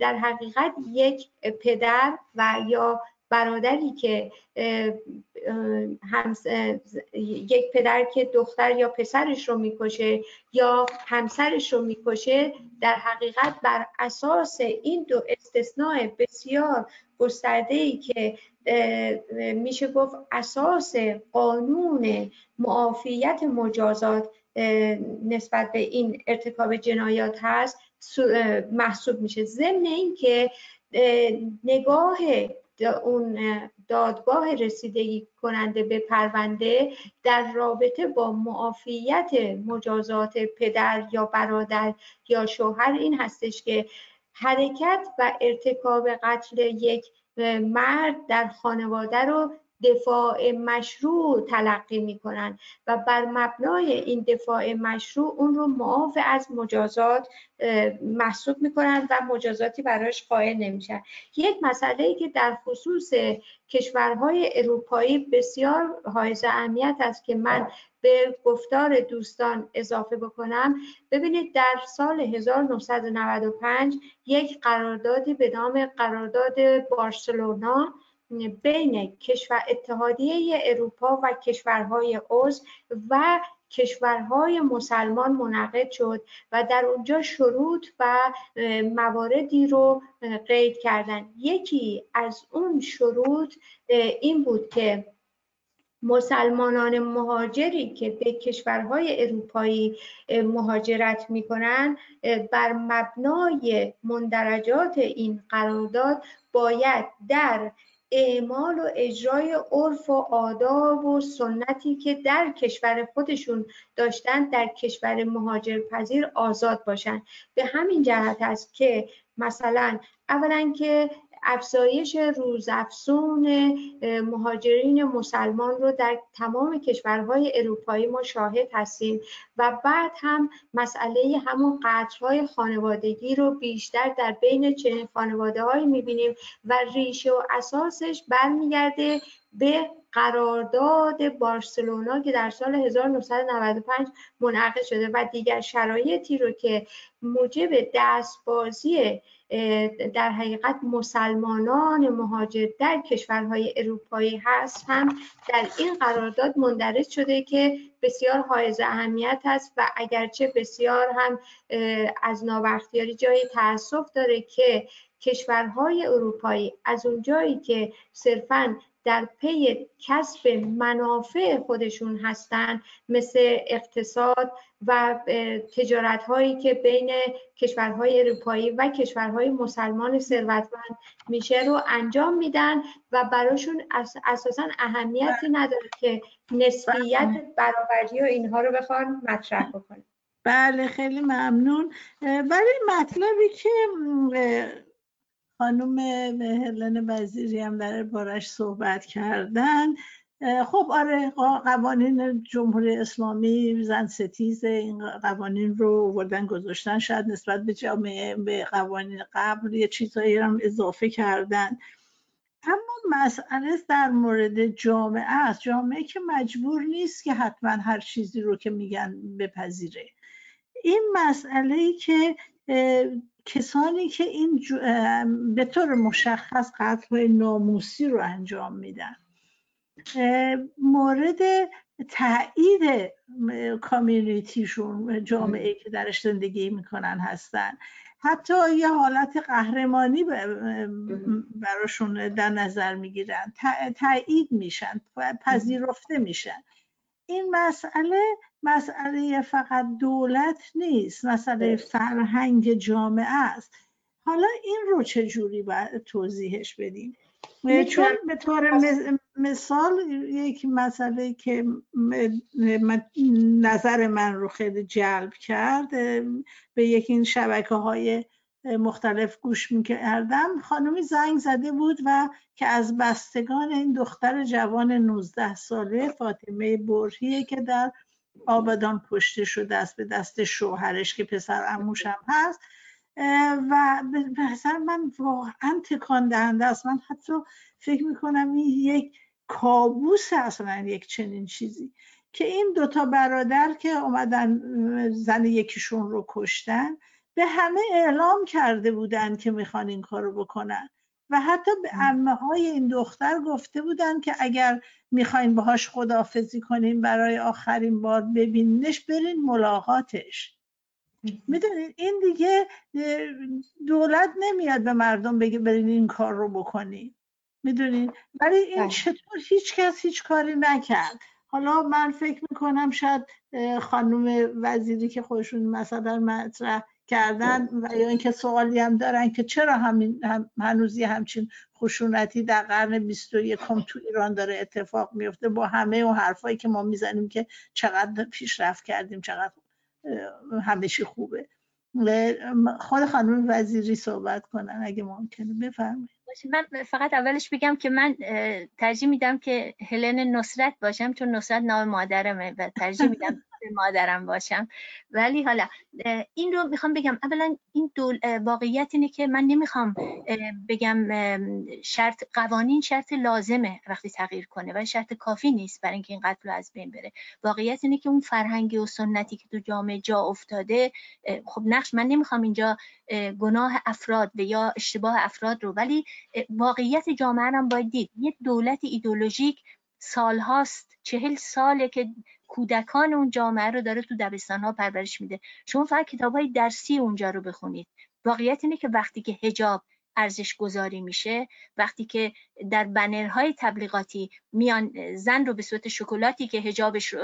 در حقیقت یک پدر و یا برادری که یک پدر که دختر یا پسرش رو می‌کشه یا همسرش رو می‌کشه در حقیقت بر اساس این دو استثناء بسیار گسترده ای که میشه گفت اساس قانون معافیت مجازات نسبت به این ارتکاب جنایات هست محسوب میشه. ضمن اینکه نگاه اون دادگاه رسیدگی کننده به پرونده در رابطه با معافیت مجازات پدر یا برادر یا شوهر این هستش که حرکت و ارتکاب قتل یک مرد در خانواده رو دفاع مشروع تلقی می‌کنن و بر مبنای این دفاع مشروع اون رو معاف از مجازات محسوب می‌کنن و مجازاتی براش قائل نمیشن. یک مسئله ای که در خصوص کشورهای اروپایی بسیار حائز اهمیت است که من به گفتار دوستان اضافه بکنم. ببینید در سال 1995 یک قراردادی به نام قرارداد بارسلونا بین کشور اتحادیه اروپا و کشورهای عضو و کشورهای مسلمان منعقد شد و در اونجا شروط و مواردی رو قید کردن. یکی از اون شروط این بود که مسلمانان مهاجری که به کشورهای اروپایی مهاجرت می‌کنن بر مبنای مندرجات این قرارداد باید در اعمال و اجرای عرف و آداب و سنتی که در کشور خودشون داشتن در کشور مهاجر پذیر آزاد باشن. به همین جهت است که مثلا اولا که افزایش روزافزون مهاجرین مسلمان رو در تمام کشورهای اروپایی ما شاهد هستیم و بعد هم مسئله همون قطرهای خانوادگی رو بیشتر در بین چنین خانواده هایی می‌بینیم و ریشه و اساسش برمیگرده به قرارداد بارسلونا که در سال 1995 منعقد شده و دیگر شرایطی رو که موجب دستبازی در حقیقت مسلمانان مهاجر در کشورهای اروپایی هست هم در این قرارداد مندرج شده که بسیار حائز اهمیت است و اگرچه بسیار هم از نابختیاری جای تاسف داره که کشورهای اروپایی از اونجایی که صرفا در پی کسب منافع خودشون هستند مثل اقتصاد و تجارت هایی که بین کشورهای اروپایی و کشورهای مسلمان ثروتمند میشه رو انجام میدن و براشون اساسا اهمیتی نداره که نسبیت بله. برابری و اینها رو بخوان مطرح بکنن. بله خیلی ممنون. ولی مطلبی که خانم هلن وزیری هم در بارش صحبت کردن. خب آره قوانین جمهوری اسلامی زن ستیز این قوانین رو وردن گذاشتن. شاید نسبت به جامعه به قوانین قبل یه چیزایی هم اضافه کردن. اما مسئله در مورد جامعه است. جامعه که مجبور نیست که حتما هر چیزی رو که میگن بپذیره. این مسئله ای که کسانی که این به طور مشخص قتل های ناموسی رو انجام میدن. مورد تایید کامیونیتیشون جامعه که درش زندگی می‌کنن هستن. حتی یه حالت قهرمانی براشون در نظر می‌گیرن. تایید میشن پذیرفته میشن. این مسئله مسئله فقط دولت نیست مسئله فرهنگ جامعه است. حالا این رو چجوری باید توضیحش بدیم؟ چون به طور مثال یک مسئله که نظر من رو خیلی جلب کرد به یکی این شبکه های مختلف گوش می‌کردم. خانمی زنگ زده بود و که از بستگان این دختر جوان 19 ساله فاطمه برهیه که در آبادان کشته شده است به دست شوهرش که پسر اموش هم هست. و نظر من واقعا تکان دهنده است. من حتی فکر می‌کنم این یک کابوس اصلا یک چنین چیزی. که این دوتا برادر که اومدن زن یکیشون رو کشتن به همه اعلام کرده بودن که می‌خوان این کارو بکنن. و حتی به امه های این دختر گفته بودن که اگر می‌خواین باهاش خدافزی کنین برای آخرین بار ببینینش برین ملاقاتش. می‌دونید این دیگه دولت نمیاد به مردم بگه برین این کار رو بکنین. می‌دونید ولی این بله. چطور هیچ کس هیچ کاری نکرد. حالا من فکر می‌کنم شاید خانم وزیری که خودشون مثلا مطرح کردن و یا اینکه سوالی هم دارن که چرا همین هم هنوزی همچین خشونتی در قرن 21 تو ایران داره اتفاق میفته با همه اون حرفایی که ما می‌زنیم که چقدر پیشرفت کردیم چقدر همه خوبه. خود خانم وزیری صحبت کنن اگه ممکنه. بفرمایید. من فقط اولش بگم که من ترجیح میدم که هلن نصرت باشم چون نصرت نام مادرمه و ترجیح میدم مادرم باشم. ولی حالا این رو می‌خوام بگم. اولا این دول واقعیت اینه که من نمی‌خوام بگم شرط قوانین شرط لازمه وقتی تغییر کنه و شرط کافی نیست برای اینکه این قتل از بین بره. واقعیت اینه که اون فرهنگی و سنتی که تو جامعه جا افتاده خب نقش من نمی‌خوام اینجا گناه افراد و یا اشتباه افراد رو ولی واقعیت جامعه هم باید دید. یه دولت ایدولوژیک سالهاست چهل ساله که کودکان اون جامعه رو داره تو دبستان ها پرورش میده. شما فقط کتاب های درسی اونجا رو بخونید. واقعیت اینه که وقتی که هجاب ارزش گذاری میشه وقتی که در بنرهای تبلیغاتی میان زن رو به صورت شکلاتی که هجابش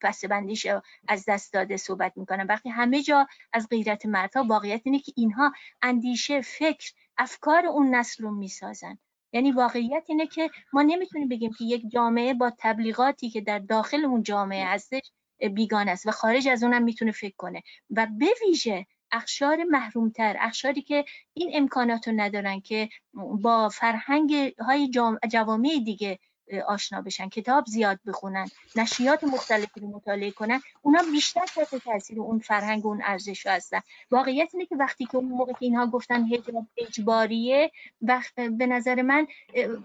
پس بندیش از دست داده صحبت می‌کنن وقتی همه جا از غیرت مردها واقعیت اینه که اینها اندیشه فکر افکار اون نسل رو می‌سازن. یعنی واقعیت اینه که ما نمی‌تونیم بگیم که یک جامعه با تبلیغاتی که در داخل اون جامعه هستش بیگانه است و خارج از اونم می‌تونه فکر کنه و به ویژه اخشار محرومتر اخشاری که این امکانات رو ندارن که با فرهنگ های جوامع دیگه آشنا بشن کتاب زیاد بخونن نشریات مختلفی رو مطالعه کنن اونا بیشتر تحت تاثیر اون فرهنگ و اون ارزش هستن. واقعیت اینه که وقتی که اون موقع که اینها گفتن حجاب اجباریه وقت به نظر من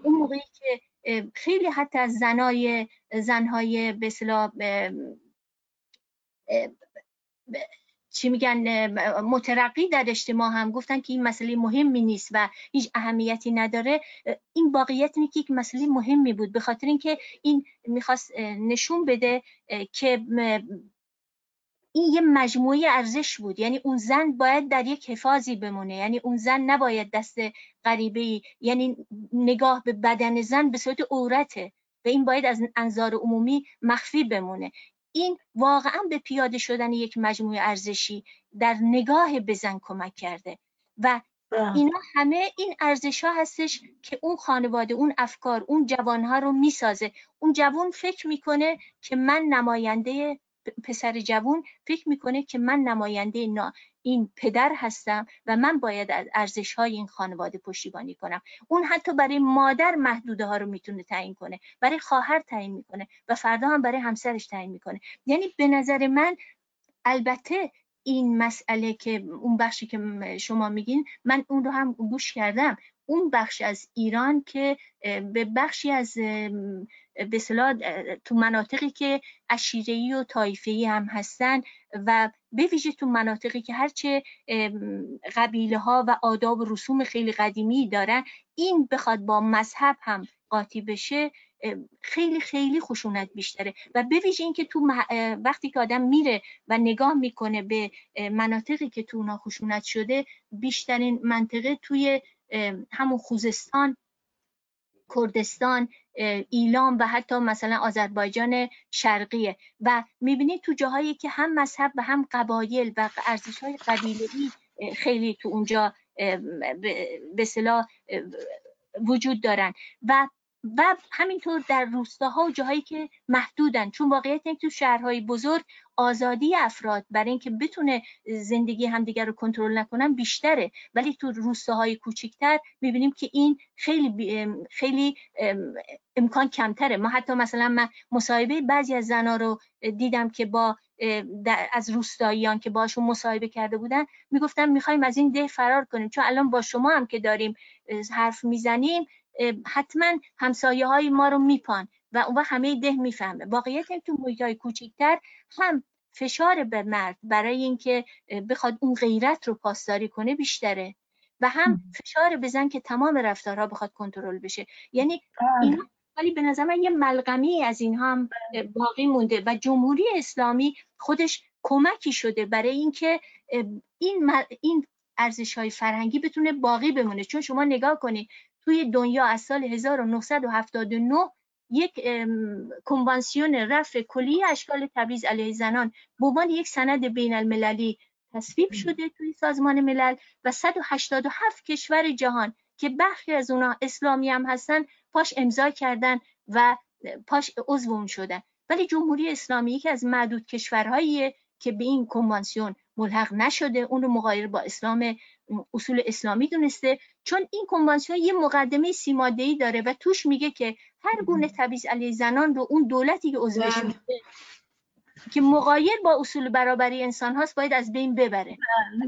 اون موقعی که خیلی حتی از زنای زنهای به چی میگن مترقی در اجتماع هم گفتن که این مسئله مهمی نیست و هیچ اهمیتی نداره. این واقعیت اینه که یک مسئله مهمی بود به خاطر اینکه این می‌خواست نشون بده که این یه مجموعه ارزش بود. یعنی اون زن باید در یک حفاظی بمونه. یعنی اون زن نباید دست غریبه یعنی نگاه به بدن زن به صورت عورته. و این باید از انظار عمومی مخفی بمونه. این واقعا به پیاده شدن یک مجموعه ارزشی در نگاه بزن کمک کرده. و اینا همه این ارزش ها هستش که اون خانواده اون افکار اون جوان ها رو می‌سازه. اون جوان فکر می‌کنه که من نماینده پسر جوون فکر می‌کنه که من نماینده نا این پدر هستم و من باید از ارزش های این خانواده پشتیبانی کنم. اون حتی برای مادر محدوده ها رو می‌تونه تعیین کنه برای خواهر تعیین می‌کنه و فردا هم برای همسرش تعیین می‌کنه. یعنی به نظر من البته این مسئله که اون بخشی که شما میگین من اون رو هم گوش کردم. اون بخش از ایران که به بخشی از به تو مناطقی که اشیره‌ای و طایفه‌ای هم هستن و به ویژه تو مناطقی که هرچه قبیله ها و آداب و رسوم خیلی قدیمی دارن این بخواد با مذهب هم قاطی بشه خیلی خیلی خشونت بیشتره. و به ویژه اینکه تو وقتی که آدم میره و نگاه می‌کنه به مناطقی که تو اونا خشونت شده بیشترین منطقه توی همون خوزستان کردستان ایلام و حتی مثلا آذربایجان شرقیه. و می‌بینید تو جاهایی که هم مذهب و هم قبایل و ارزش های قبیله‌ای خیلی تو اونجا به صلاح وجود دارن. و و همینطور در روستاها و جاهایی که محدودن. چون واقعیت اینه تو شهرهای بزرگ آزادی افراد برای اینکه بتونه زندگی همدیگر رو کنترل نکنن بیشتره. ولی تو روستاهای کوچکتر می‌بینیم که این خیلی خیلی امکان کمتره. ما حتی مثلا من مصاحبه بعضی از زنا رو دیدم که با از روستاییان که باشون مصاحبه کرده بودن می‌گفتن می‌خوایم از این ده فرار کنیم. چون الان با شما هم که داریم حرف می‌زنیم حتما همسایه های ما رو میپان. و اون همه ده می‌فهمه. واقعیت تو محیط های کوچکتر هم فشار به مرد برای اینکه بخواد اون غیرت رو پاسداری کنه بیشتره و هم فشار بزن که تمام رفتارها بخواد کنترل بشه. یعنی بله. این ولی به نظر من یه ملغمی از این هم باقی مونده و جمهوری اسلامی خودش کمکی شده برای اینکه این این ارزش های فرهنگی بتونه باقی بمونه. چون شما نگاه کنید توی دنیا از سال 1979 یک کنوانسیون رفع کلی اشکال تبعیض علیه زنان. به عنوان یک سند بین المللی تصویب شده توی سازمان ملل و 187 کشور جهان که برخی از اونا اسلامی هم هستن پاش امضا کردن و پاش عضو اون شدن. ولی جمهوری اسلامی یکی از معدود کشورهایی که به این کنوانسیون ملحق نشده. اون رو مغایر با اسلام اصول اسلامی دونسته. چون این کنوانسیون یه مقدمه ای داره و توش میگه که هر گونه تبعیض علیه زنان رو اون دولتی که عضوش بله. میشه که مغایر با اصول برابری انسان هاست باید از بین ببره.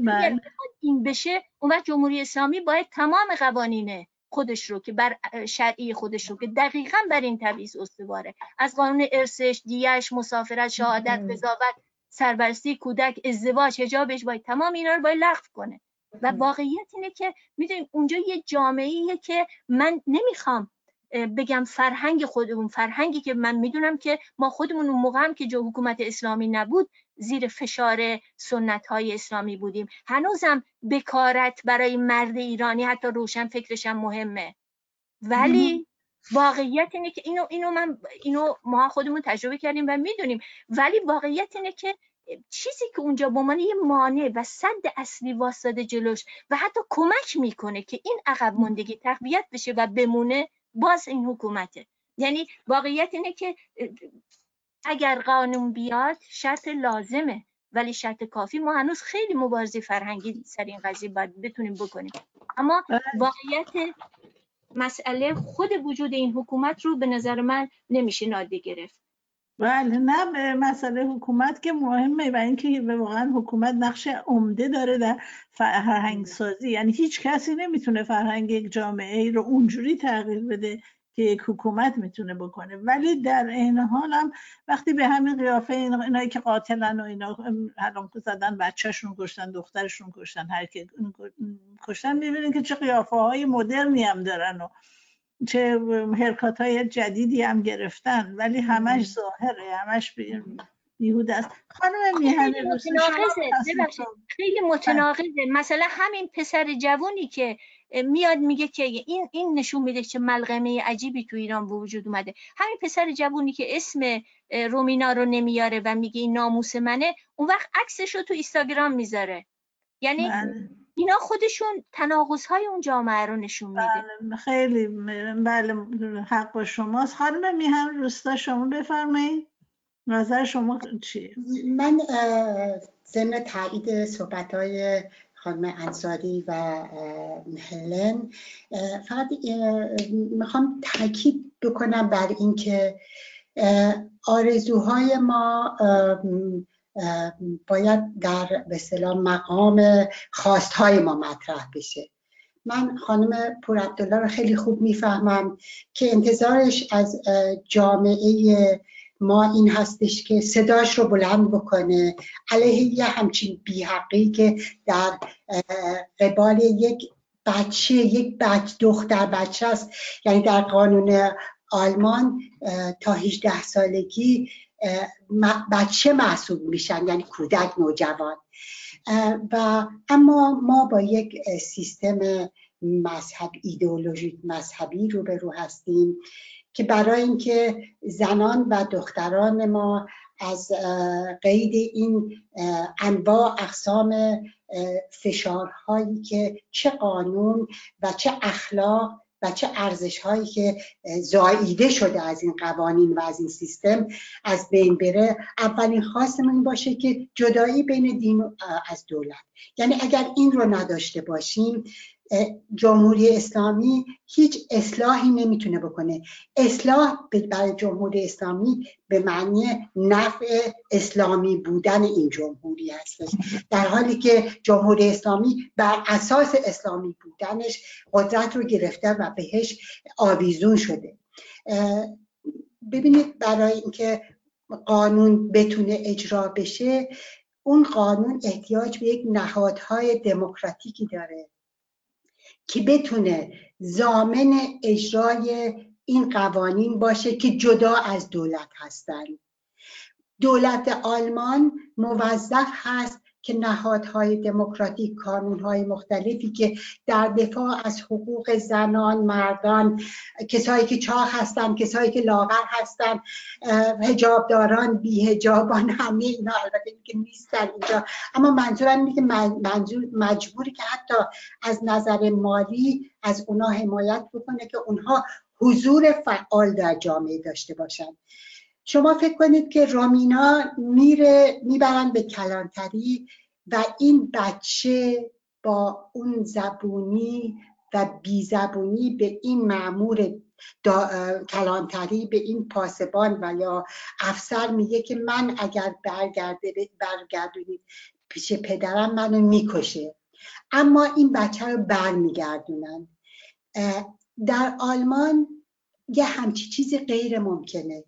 بله. اگر بخواد این بشه اون وقت جمهوری اسلامی باید تمام قوانین خودش رو که بر شرعی خودش رو که دقیقا بر این تبعیض استواره. از قانون ارسش دیش مسافرت شهادت قضاوت سربرستی کودک ازدواج حجابش باید تمام اینا رو باید لغو کنه. و واقعیت اینه که می‌دونیم اونجا یه جامعه که من نمی‌خوام بگم فرهنگ خودمون فرهنگی که من می‌دونم که ما خودمون اون موقع هم که جو حکومت اسلامی نبود زیر فشار سنت های اسلامی بودیم. هنوزم بکارت برای مرد ایرانی حتی روشن فکرش هم مهمه. ولی واقعیت اینه که اینو اینو من اینو ما خودمون تجربه کردیم و می‌دونیم. ولی واقعیت اینه که چیزی که اونجا به عنوان یه مانع و صد اصلی واسطه جلوش و حتی کمک می‌کنه که این عقب ماندگی تقویت بشه و بمونه باز این حکومته. یعنی واقعیت اینه که اگر قانون بیاد شرط لازمه ولی شرط کافی. ما هنوز خیلی مبارزه فرهنگی سر این قضیه باید بتونیم بکنیم. اما بله. واقعیت مسئله خود وجود این حکومت رو به نظر من نمیشه نادیده گرفت. بله نه مسئله حکومت که مهمه و اینکه به واقعا حکومت نقش عمده داره در فرهنگ سازی یعنی هیچ کسی نمی‌تونه فرهنگ یک جامعه ای رو اونجوری تغییر بده که یک حکومت می‌تونه بکنه. ولی در این حال هم وقتی به همین قیافه این- اینایی که قاتلن و اینا الان زدن بچهشون کشتن دخترشون کشتن هر کی کشتن می‌بینین که چه قیافه های مدرنی هم دارن و چه هرکات های جدیدی هم گرفتن ولی همش ظاهره همش بی- بیهوده است. خانم میهن خیلی شما متناقضه. مثلا همین پسر جوونی که میاد میگه که این این نشون میده که ملغمه عجیبی تو ایران به وجود اومده. همین پسر جوونی که اسم رومینا رو نمیاره و میگه این ناموس منه اون وقت عکسش رو تو اینستاگرام می‌ذاره. یعنی بله. اینا خودشون تناقض های اون جامعه رو نشون میده. بله، خیلی بله حق با شماست. خانم میهن روستا شما بفرمایید. نظر شما چیه؟ من ضمن تایید صحبت های خانم انصاری و هلن فقط می‌خوام تاکید بکنم بر اینکه آرزوهای ما باید در به اصطلاح مقام خواستهای ما مطرح بشه. من خانم پور عبدالله رو خیلی خوب می‌فهمم که انتظارش از جامعه ما این هستش که صداش رو بلند بکنه علیه یه همچین بیحقی که در قبال یک بچه یک بچه دختر بچه است. یعنی در قانون آلمان تا 18 سالگی بچه محسوب میشن یعنی کودک نوجوان. و اما ما با یک سیستم مذهب ایدئولوژی مذهبی روبرو هستیم که برای اینکه زنان و دختران ما از قید این انواع اقسام فشارهایی که چه قانون و چه اخلاق و چه ارزش هایی که زاییده شده از این قوانین و از این سیستم از بین بره. اولین خواستمون این باشه که جدایی بین دین از دولت. یعنی اگر این رو نداشته باشیم جمهوری اسلامی هیچ اصلاحی نمی‌تونه بکنه. اصلاح برای جمهوری اسلامی به معنی نفع اسلامی بودن این جمهوری هستش. در حالی که جمهوری اسلامی بر اساس اسلامی بودنش قدرت رو گرفته و بهش آویزون شده. ببینید برای اینکه قانون بتونه اجرا بشه اون قانون احتیاج به یک نهادهای دموکراتیکی داره. که بتونه زامن اجرای این قوانین باشه که جدا از دولت هستند دولت آلمان موظف هست که نهادهای دموکراتیک کانونهای مختلفی که در دفاع از حقوق زنان مردان کسایی که چاق هستن کسایی که لاغر هستن هجابداران بیهجابان همه اینا البته که نیستن اینجا. اما منظورم اینه که منظور مجبوری که حتی از نظر مالی از اونها حمایت بکنه که اونها حضور فعال در جامعه داشته باشن. شما فکر کنید که رامینا میره می‌برن به کلانتری و این بچه با اون زبونی و بیزبونی به این معمور کلانتری به این پاسبان و یا افسر میگه که من اگر برگرده برگردونید پیش پدرم منو می‌کشه. اما این بچه رو برمیگردونن. در آلمان یه همچی چیزی غیر ممکنه.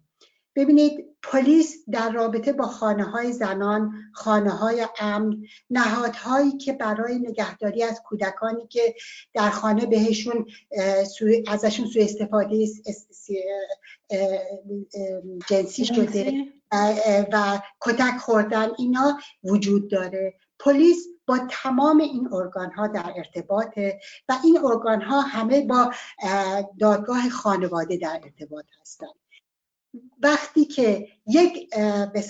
ببینید پلیس در رابطه با خانه های زنان، خانه های امن، نهادهایی که برای نگهداری از کودکانی که در خانه بهشون ازشون سوء استفاده جنسی شده و کتک خوردن اینا وجود داره. پلیس با تمام این ارگان ها در ارتباطه و این ارگان ها همه با دادگاه خانواده در ارتباط هستند وقتی که یک به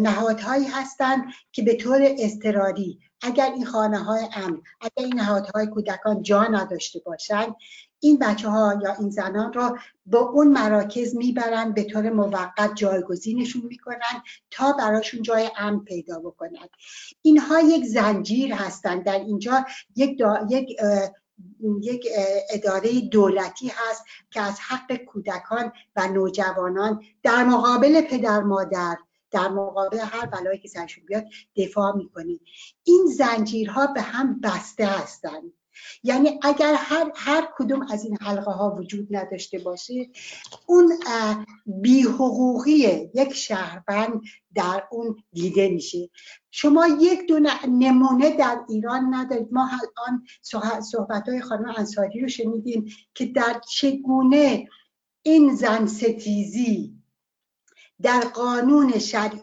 نهادهایی هستند که به طور اضطراری اگر این خانه های امن اگر این نهادهای کودکان جا نداشته باشند این بچه ها یا این زنان را با اون مراکز می‌برن به طور موقت جایگزینشون می‌کنن تا براشون جای امن پیدا بکنن. اینها یک زنجیر هستند. در اینجا یک, یک یک اداره دولتی هست که از حق کودکان و نوجوانان در مقابل پدر مادر در مقابل هر بلایی که سرشون بیاد دفاع می‌کنه. این زنجیرها به هم بسته هستند یعنی اگر هر, هر کدوم از این حلقه ها وجود نداشته باشه اون بیحقوقی یک شهروند در اون دیده میشه. شما یک دو نمونه در ایران ندارید. ما الان صحبت های خانم انصاری رو شنیدیم که در چگونه این زن ستیزی در قانون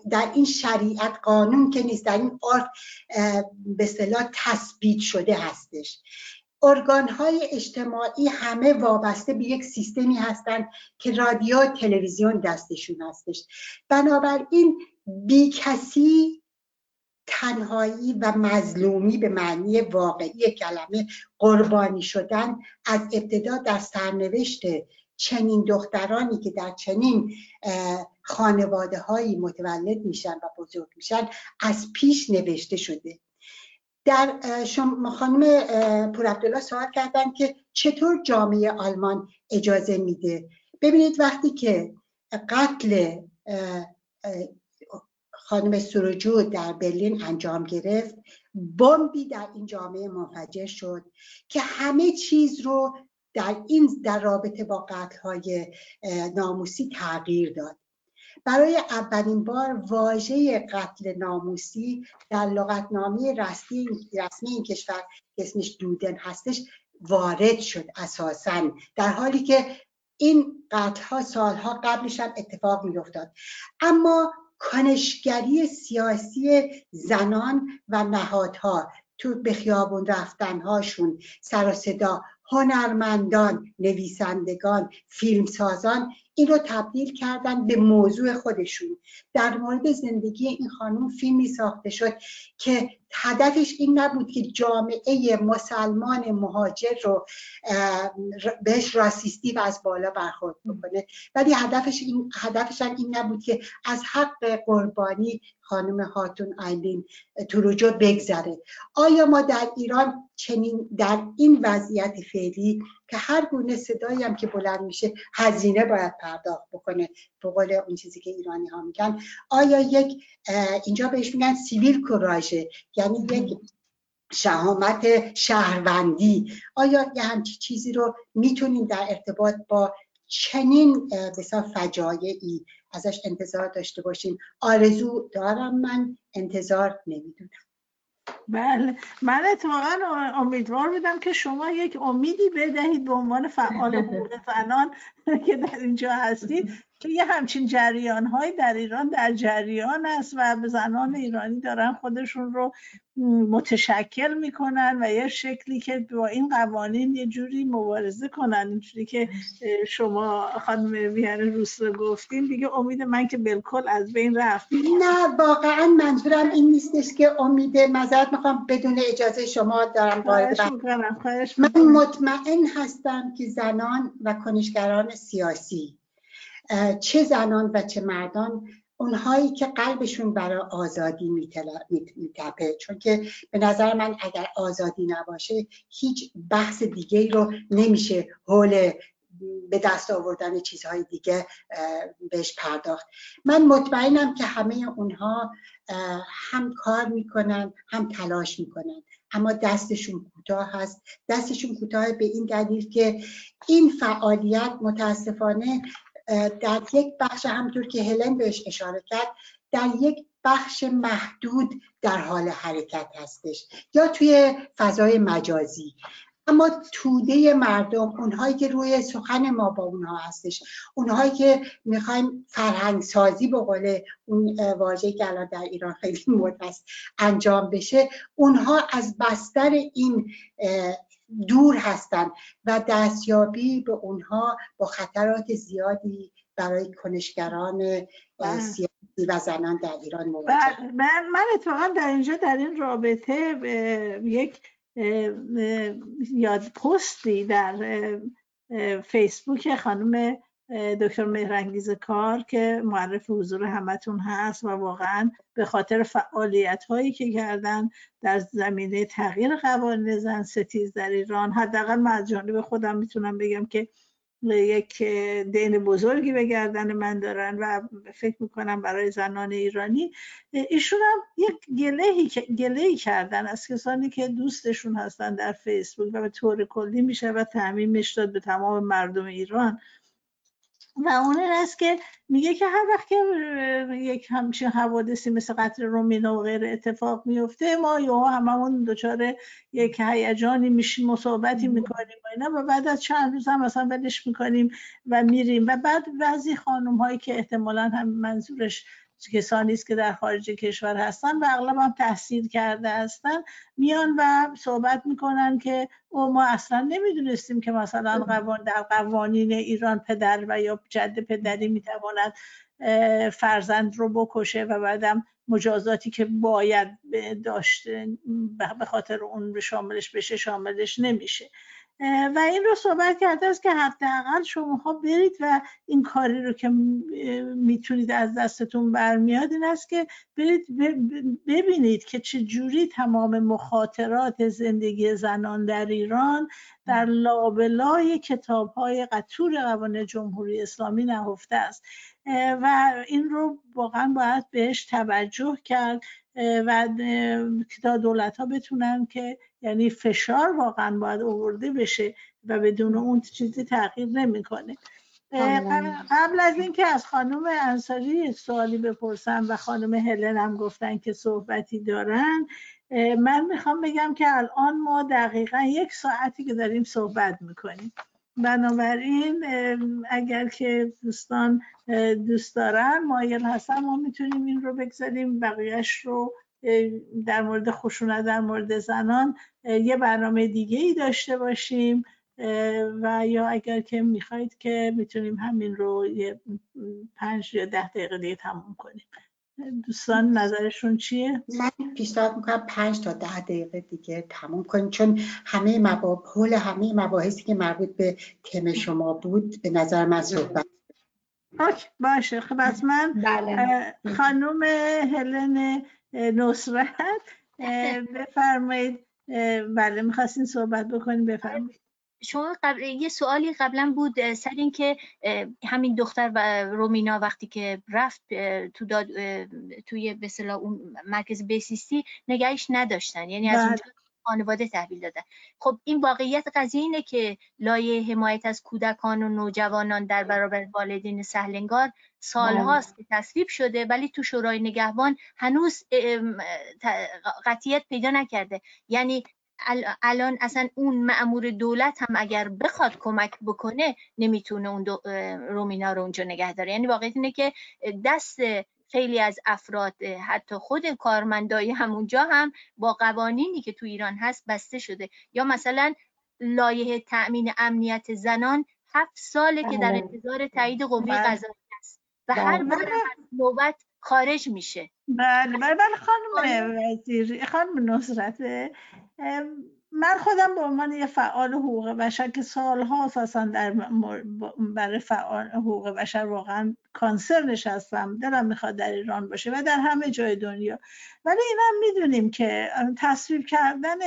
در این شریعت قانون که نیست در این عرف به صلاح تثبیت شده هستش. ارگان های اجتماعی همه وابسته به یک سیستمی هستند که رادیو تلویزیون دستشون هستش. بنابراین بی کسی تنهایی و مظلومی به معنی واقعی کلمه قربانی شدن از ابتدا در سرنوشت چنین دخترانی که در چنین خانواده هایی متولد میشن و بزرگ میشن از پیش نوشته شده. در شما خانم پور عبدالله سوال کردن که چطور جامعه آلمان اجازه میده؟ ببینید وقتی که قتل خانم سروجو در برلین انجام گرفت بمبی در این جامعه منفجر شد که همه چیز رو در این در رابطه با قتل های ناموسی تغییر داد. برای اولین بار واژه قتل ناموسی در لغتنامه رسمی رسمی این کشور اسمش دودن هستش وارد شد اساسا. در حالی که این قتل ها سالها قبلش هم اتفاق می افتاد اما کنشگری سیاسی زنان و نهادها تو به خیابون رفتنهاشون سر و صدا هنرمندان نویسندگان فیلمسازان این رو تبدیل کردن به موضوع خودشون. در مورد زندگی این خانم فیلمی ساخته شد که هدفش این نبود که جامعه مسلمان مهاجر رو بهش راسیستی و از بالا برخورد بکنه. ولی هدفش این هدفش این نبود که از حق قربانی خانم هاتون آیلین تروجو بگذره آیا ما در ایران چنین در این وضعیت فعلی که هر گونه صدایی هم که بلند میشه هزینه باید پرداخت بکنه. به قول اون چیزی که ایرانی ها میگن. آیا یک اینجا بهش میگن سیویل کوراژه یعنی یک شهامت شهروندی. آیا یه همچی چیزی رو می‌تونیم در ارتباط با چنین بسا فجایعی ازش انتظار داشته باشیم؟ آرزو دارم من انتظار نمی‌دونم. بله. من اتفاقا امیدوار بودم که شما یک امیدی بدهید به عنوان فعال حقوق زنان که در اینجا هستید که یه همچین جریان های در ایران در جریان است و زنان ایرانی دارن خودشون رو متشکل می‌کنن و یه شکلی که با این قوانین یه جوری مبارزه کنن. اینجوری که شما خانم ویهن روس گفتین دیگه امید من که بالکل از بین رفت. نه واقعا منظورم این نیستش که امید مذارت می‌خوام بدون اجازه شما دارم خواهش من مطمئن هستم که زنان و کنشگران سیاسی. چه زنان و چه مردان اونهایی که قلبشون برای آزادی میتپه. چون که به نظر من اگر آزادی نباشه هیچ بحث دیگه رو نمیشه حول به دست آوردن چیزهای دیگه بهش پرداخت. من مطمئنم که همه اونها هم کار می‌کنن هم تلاش می‌کنن. اما دستشون کوتاه هست. دستشون کوتاه به این دلیل که این فعالیت متاسفانه در یک بخش همطور که هلن بهش اشاره کرد در یک بخش محدود در حال حرکت هستش. یا توی فضای مجازی. اما توده مردم اونهایی که روی سخن ما با اونها هستش اونهایی که می‌خوایم فرهنگ سازی به قول اون واژه که الان در ایران خیلی مورد است انجام بشه اونها از بستر این دور هستند و دستیابی به اونها با خطرات زیادی برای کنشگران. سیاسی و زنان در ایران مواجه بله، من, من اتفاقا در اینجا در این رابطه یک یاد پستی در فیسبوک خانم دکتر مهرنگیز کار که معرف حضور همتون هست و واقعا به خاطر فعالیت هایی که کردن در زمینه تغییر قوانین زن ستیز در ایران حداقل من از جانب خودم می‌تونم بگم که یک دین بزرگی به گردن من دارن و فکر می‌کنم برای زنان ایرانی. ایشون هم یک گلهی گلهی کردن از کسانی که دوستشون هستن در فیسبوک و به طور کلی میشه و تعمیمش داد به تمام مردم ایران. و اون این است که میگه که هر وقت که یک همچین حوادثی مثل قتل رومینا و غیر اتفاق میفته ما یا هممون دچار یک هیجانی میشیم مصابتی می‌کنیم و اینا و بعد از چند روز هم مثلا ولش می‌کنیم و میریم. و بعد بعضی خانم هایی که احتمالا هم منظورش کسانی است که در خارج کشور هستن و اغلب هم تحصیل کرده هستن. میان و صحبت می‌کنن که او ما اصلا نمی‌دونستیم که مثلا قوان در قوانین ایران پدر و یا جد پدری می‌تواند فرزند رو بکشه و بعدم مجازاتی که باید داشته به خاطر اون به شاملش بشه شاملش نمیشه. و این رو صحبت کرده است که حداقل شماها برید و این کاری رو که می‌تونید از دستتون برمیاد این است که برید ببینید که چه جوری تمام مخاطرات زندگی زنان در ایران در لابلای کتاب های قطور قوانین جمهوری اسلامی نهفته است. و این رو واقعا باید بهش توجه کرد و تا دولت ها بتونن که یعنی فشار واقعا باید آورده بشه و بدون اون چیزی تغییر نمی‌کنه. قبل از اینکه از خانم انصاری سوالی بپرسم و خانم هلن هم گفتن که صحبتی دارن من می‌خوام بگم که الان ما دقیقا یک ساعتی که داریم صحبت می‌کنیم. بنابراین اگر که دوستان دوست دارن مایل هستن ما می‌تونیم این رو بگذاریم. بقیهش رو در مورد خشونت در مورد زنان یه برنامه دیگه ای داشته باشیم. و یا اگر که می‌خواید که می‌تونیم همین رو یه پنج یا ده دقیقه دیگه تموم کنیم. دوستان نظرشون چیه؟ من پیشنهاد می‌کنم پنج تا ده دقیقه دیگه تموم کنیم چون همه مباب حول همه مباحثی که مربوط به تم شما بود به نظر من صحبت باشه خب از من بله. خانم هلن نصرت بفرمایید بله می‌خواستین صحبت بکنیم بفرمایید شما قبل یه سوالی قبلا بود سر اینکه همین دختر و رومینا وقتی که رفت تو داد توی به اون مرکز بیسیستی نگهش نداشتن. یعنی از بله. اونجا خانواده تحویل دادن. خب این واقعیت قضیه اینه که لایه حمایت از کودکان و نوجوانان در برابر والدین سهلنگار سالهاست که تصویب شده ولی تو شورای نگهبان هنوز قطیت پیدا نکرده. یعنی الان اصلا اون معمور دولت هم اگر بخواد کمک بکنه نمی‌تونه اون رومینا رو اونجا نگه داره یعنی واقعیت اینه که دست خیلی از افراد حتی خود کارمندای همونجا هم با قوانینی که تو ایران هست بسته شده یا مثلا لایه تأمین امنیت زنان هفت ساله که در بله. انتظار تایید قوی بله. قضایی است و هر بله. بار نوبت خارج میشه. بله بله, بله خانم وزیر خانم نصرت من خودم به عنوان یه فعال حقوق بشر که سالها اصلا در برای فعال حقوق بشر واقعا کانسر نشستم دلم می‌خواد در ایران باشه و در همه جای دنیا. ولی اینم می‌دونیم که تصویب کردن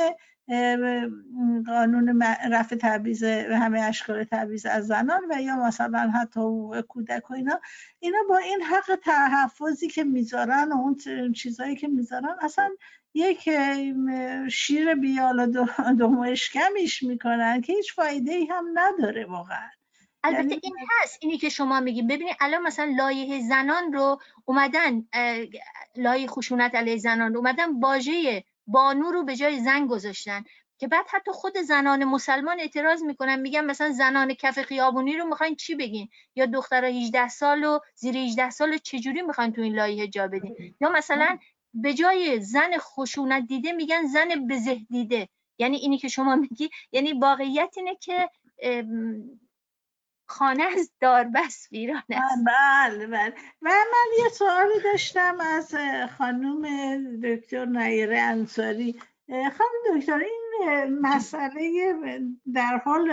قانون رفع تبعیض همه اشکال تبعیض از زنان و یا مثلا حتی حقوق کودک و اینا. اینا با این حق تحفظی که می‌ذارن و اون چیزهایی که می‌ذارن اصلا یک شیر بیال و دو اشکمیش می‌کنن که هیچ فایده ای هم نداره واقعا. البته یعنی این هست اینی که شما میگیم ببینید الان مثلا لایه زنان رو اومدن لایه خشونت علیه زنان رو اومدن واژه بانو رو به جای زن گذاشتن. که بعد حتی خود زنان مسلمان اعتراض می‌کنن میگن مثلا زنان کف خیابونی رو می‌خواین چی بگین؟ یا دخترها 18 سال و زیر 18 سال چجوری می‌خواین تو این لایه جا بدین؟ یا مثلا به جای زن خشونت دیده میگن زن بزه دیده یعنی اینی که شما میگی یعنی واقعیت اینه که خانه از داربست ویران است. بله بله. و من یه سوالی داشتم از خانم دکتر نایره انصاری. خانم دکتر این مسئله در حال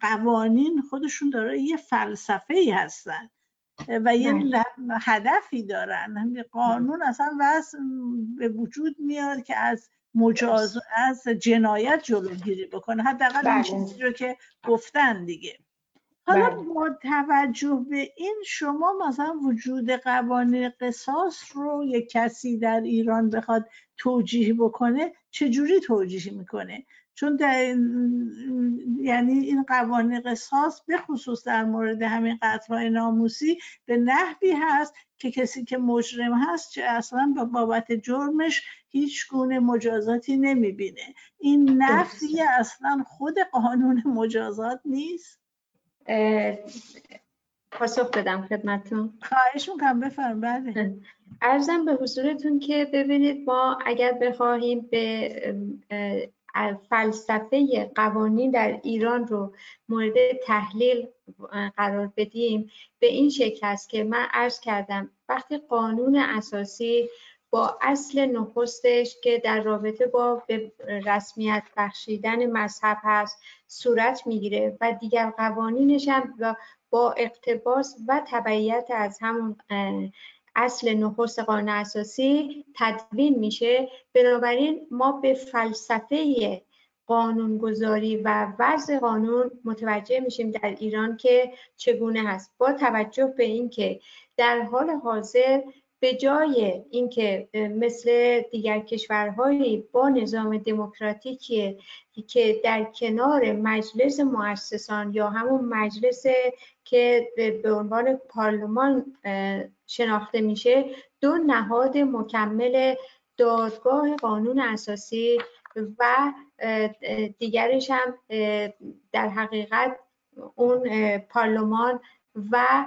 قوانین خودشون داره یه فلسفه ای هستن و یه بله. هدفی دارن. قانون اصلا وضع به وجود میاد که از مجاز از جنایت جلوگیری بکنه. حداقل این بله. چیزی رو که گفتن دیگه. حالا بله. با توجه به این شما مثلا وجود قوانین قصاص رو یک کسی در ایران بخواد توجیه بکنه چجوری توجیه می‌کنه؟ چون در یعنی این قوانین قصاص به خصوص در مورد همین قتلهای ناموسی به نحوی هست که کسی که مجرم هست چه اصلا با بابت جرمش هیچ گونه مجازاتی نمی‌بینه. این نفی اصلا خود قانون مجازات نیست؟ پاسخ بدم خدمتتون. خواهش می‌کنم بفرم بله. ارزم به حضورتون که ببینید ما اگر بخواهیم به فلسفه قوانین در ایران رو مورد تحلیل قرار بدیم به این شکل است که من عرض کردم وقتی قانون اساسی اصل نخستش که در رابطه با به رسمیت بخشیدن مذهب هست صورت می‌گیره و دیگر قوانینش هم با اقتباس و تبعیت از همون اصل نخست قانون اساسی تدوین میشه. بنابراین ما به فلسفه قانونگذاری و وضع قانون متوجه میشیم در ایران که چگونه هست. با توجه به اینکه در حال حاضر به جای اینکه مثل دیگر کشورهایی با نظام دموکراتیکی که در کنار مجلس مؤسسان یا همون مجلس که به عنوان پارلمان شناخته میشه دو نهاد مکمل دادگاه قانون اساسی و دیگرش هم در حقیقت اون پارلمان و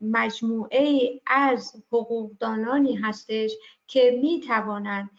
مجموعه از حقوقدانانی هستش که می توانند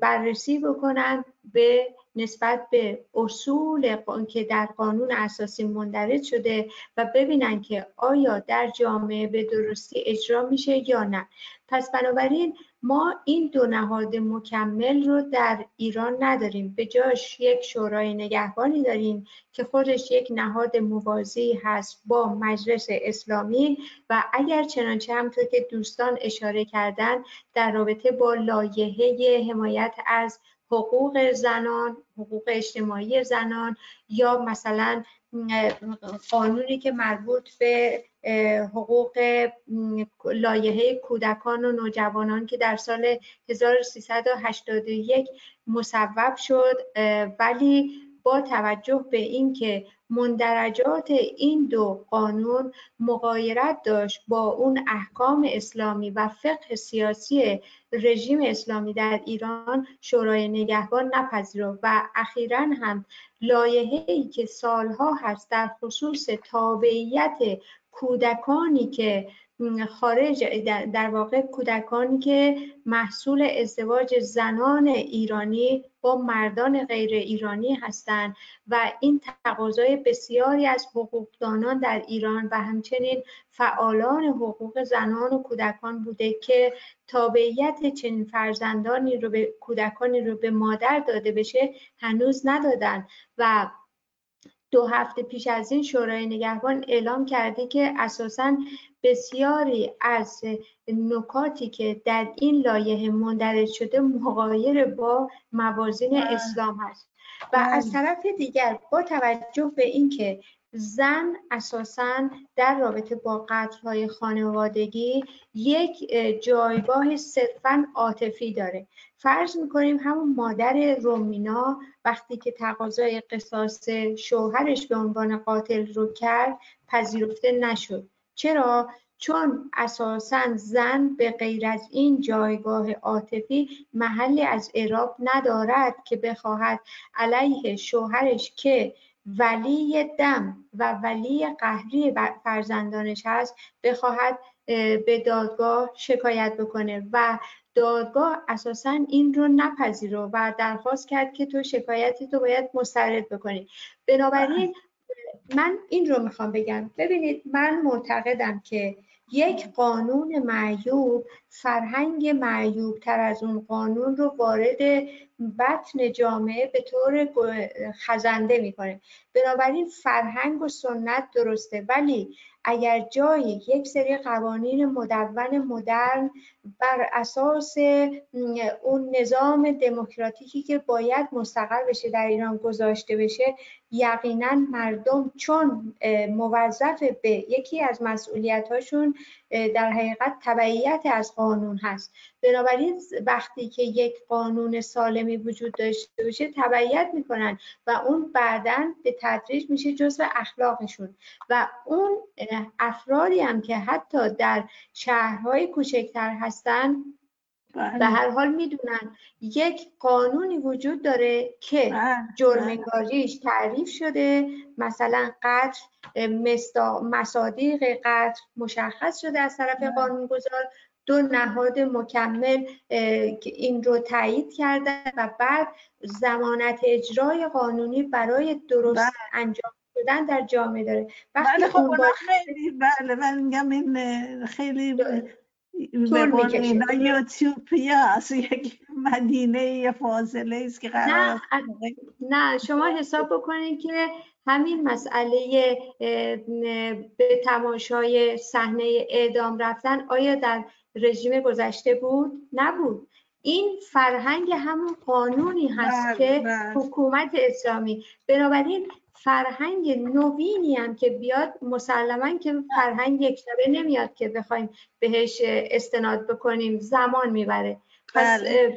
بررسی بکنند به نسبت به اصول که در قانون اساسی مندرج شده و ببینن که آیا در جامعه به درستی اجرا میشه یا نه. پس بنابراین ما این دو نهاد مکمل رو در ایران نداریم. به جاش یک شورای نگهبانی داریم که خودش یک نهاد موازی هست با مجلس اسلامی و اگر چنانچه همطور که دوستان اشاره کردن در رابطه با لایحه حمایت از حقوق زنان حقوق اجتماعی زنان یا مثلا قانونی که مربوط به حقوق لایحه کودکان و نوجوانان که در سال 1381 مصوب شد ولی با توجه به اینکه مندرجات این دو قانون مقایرت داشت با اون احکام اسلامی و فقه سیاسی رژیم اسلامی در ایران شورای نگهبان نپذیرفت و اخیرا هم لایحه ای که سالها هست در خصوص تابعیت کودکانی که خارج در واقع کودکانی که محصول ازدواج زنان ایرانی با مردان غیر ایرانی هستند و این تقاضای بسیاری از حقوقدانان در ایران و همچنین فعالان حقوق زنان و کودکان بوده که تابعیت چنین فرزندانی رو به کودکانی رو به مادر داده بشه هنوز ندادن و دو هفته پیش از این شورای نگهبان اعلام کرده که اساسا بسیاری از نکاتی که در این لایحه مندرج شده مغایر با موازین بله. اسلام هست و از بله. طرف دیگر با توجه به اینکه زن اساسا در رابطه با های خانوادگی یک جایگاه صرفا عاطفی داره. فرض می‌کنیم همون مادر رومینا وقتی که تقاضای قصاص شوهرش به عنوان قاتل رو کرد پذیرفته نشد. چرا؟ چون اساسا زن به غیر از این جایگاه عاطفی محلی از اعراب ندارد که بخواهد علیه شوهرش که ولی دم و ولی قهری فرزندانش هست بخواهد به دادگاه شکایت بکنه و دادگاه اساسا این رو نپذیره و درخواست کرد که تو شکایتی تو باید مسترد بکنی. بنابراین من این رو می‌خوام بگم. ببینید من معتقدم که یک قانون معیوب فرهنگ معیوب تر از اون قانون رو وارد بطن جامعه به طور خزنده می‌کنه. بنابراین فرهنگ و سنت درسته. ولی اگر جایی یک سری قوانین مدون مدرن بر اساس اون نظام دموکراتیکی که باید مستقر بشه در ایران گذاشته بشه یقینا مردم چون موظف به یکی از مسئولیت هاشون در حقیقت تبعیت از قانون هست. بنابراین وقتی که یک قانون سالمی وجود داشته باشه تبعیت می‌کنن و اون بعدا به تدریج میشه جزء اخلاقشون. و اون افرادی هم که حتی در شهرهای کوچکتر هستن بله. به هر حال می‌دونن یک قانونی وجود داره که بله. جرمگاریش تعریف شده مثلا قتل مصادیق قتل مشخص شده از طرف بله. قانونگذار دو نهاد مکمل این رو تایید کردن و بعد زمانت اجرای قانونی برای درست بله. انجام شدن در جامعه داره وقتی بله خب خیلی بله من میگم این خیلی به یوتیوپیا یک مدینه فاضله است که قرار نه, نه شما حساب بکنید که همین مسئله به تماشای صحنه اعدام رفتن آیا در رژیم گذشته بود؟ نبود. این فرهنگ همون قانونی هست بله، که بله. حکومت اسلامی. بنابراین فرهنگ نوینی هم که بیاد مسلما که فرهنگ یک شبه نمیاد که بخوایم بهش استناد بکنیم. زمان می‌بره. پس بله،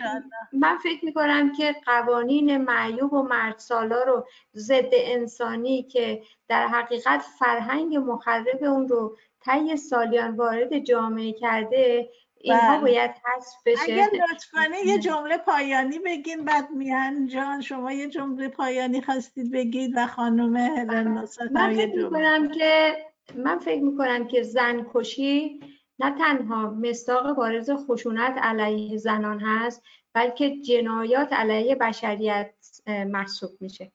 من فکر می‌کنم که قوانین معیوب و مردسالا رو ضد انسانی که در حقیقت فرهنگ مخرب اون رو طی سالیان وارد جامعه کرده اینها بله. باید حذف بشه. اگر لطفانه یه جمله پایانی بگین بعد میهن جان شما یه جمله پایانی خواستید بگید و خانم هلن من فکر می‌کنم که من فکر می‌کنم که زن کشی نه تنها مستاق بارز خشونت علیه زنان هست بلکه جنایات علیه بشریت محسوب میشه.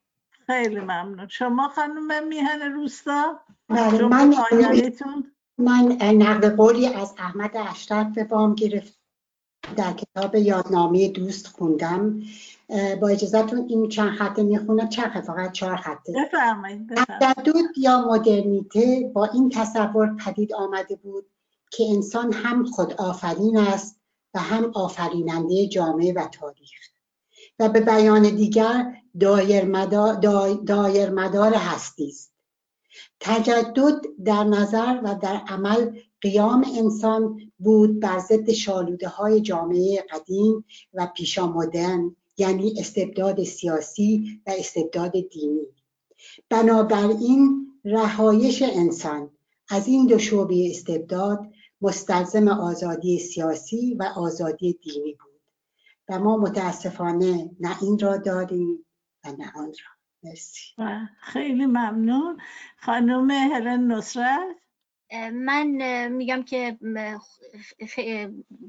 خیلی ممنون. شما خانم میهن روستا بله، من پایانیتون؟ من نقل قولی از احمد اشرف به بام گرفت. در کتاب یادنامه دوست خوندم. با اجازهتون این چند خطه می‌خونم. چند فقط چهار خطه تجدد یا مدرنیته با این تصور پدید آمده بود که انسان هم خود آفرین است و هم آفریننده جامعه و تاریخ. و به بیان دیگر دایر مدار, دایر مدار هستی است. تجدد در نظر و در عمل قیام انسان بود بر ضد شالوده های جامعه قدیم و پیشا مدرن یعنی استبداد سیاسی و استبداد دینی. بنابراین رهایش انسان از این دو شعبه استبداد مستلزم آزادی سیاسی و آزادی دینی بود و ما متاسفانه نه این را داریم و نه آن را. خیلی ممنون. خانم هلن نصرت؟ من میگم که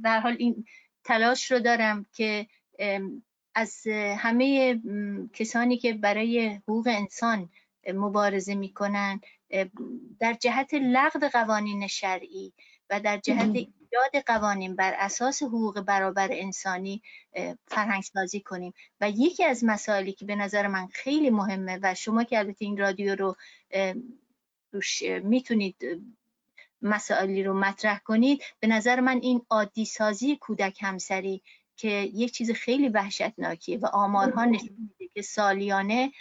به حال این تلاش رو دارم که از همه کسانی که برای حقوق انسان مبارزه می‌کنن در جهت لغو قوانین شرعی و در جهت ایجاد قوانین بر اساس حقوق برابر انسانی فرهنگ سازی کنیم. و یکی از مسائلی که به نظر من خیلی مهمه و شما که البته این رادیو رو روش می‌تونید مسائلی رو مطرح کنید به نظر من این عادی سازی کودک همسری که یک چیز خیلی وحشتناکیه و آمارها نشون میده که سالیانه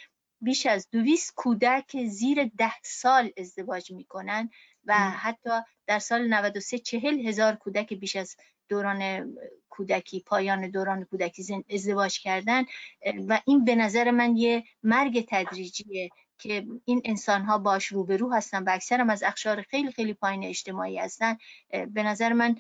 بیش از دویست کودک زیر ده سال ازدواج می‌کنن. و حتی در سال 93 چهل هزار کودک بیش از دوران کودکی پایان دوران کودکی ازدواج کردن و این به نظر من یه مرگ تدریجیه که این انسان ها باش روبرو هستن و اکثرم از اخشار خیلی خیلی پایین اجتماعی هستن. به نظر من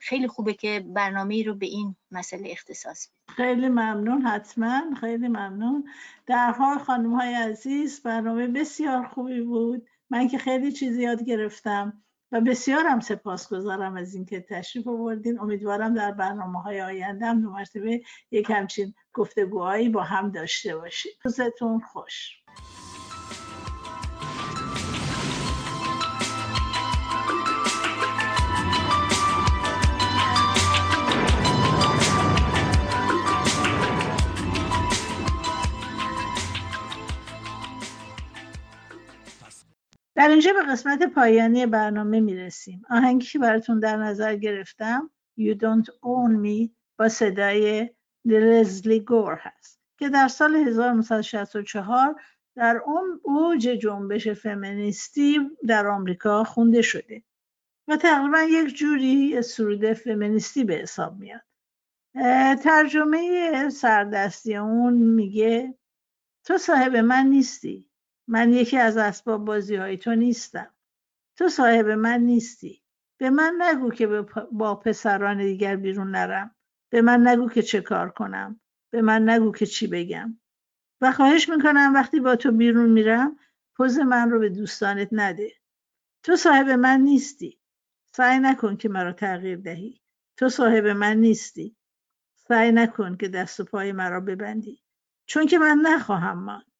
خیلی خوبه که برنامه رو به این مسئله اختصاص بدیم خیلی ممنون حتما خیلی ممنون. در حال خانم های عزیز برنامه بسیار خوبی بود. من که خیلی چیزی یاد گرفتم و بسیارم سپاسگزارم از اینکه تشریف آوردین. امیدوارم در برنامه های آینده هم مرتبه یک همچین گفتگوهایی با هم داشته باشیم. روزتون خوش. در اینجا به قسمت پایانی برنامه می‌رسیم. آهنگی که براتون در نظر گرفتم You Don't Own Me با صدای لزلی گور هست که در سال 1964 در اوج جنبش فمینیستی در آمریکا خونده شده و تقریبا یک جوری سرود فمینیستی به حساب میاد. ترجمه سردستی اون میگه تو صاحب من نیستی من یکی از اسباب بازی های تو نیستم. تو صاحب من نیستی. به من نگو که با پسران دیگر بیرون نرم. به من نگو که چه کار کنم. به من نگو که چی بگم. و خواهش می‌کنم وقتی با تو بیرون میرم پوز من رو به دوستانت نده. تو صاحب من نیستی. سعی نکن که مرا تغییر دهی. تو صاحب من نیستی. سعی نکن که دست و پای مرا ببندی. چون که من نخواهم ماند.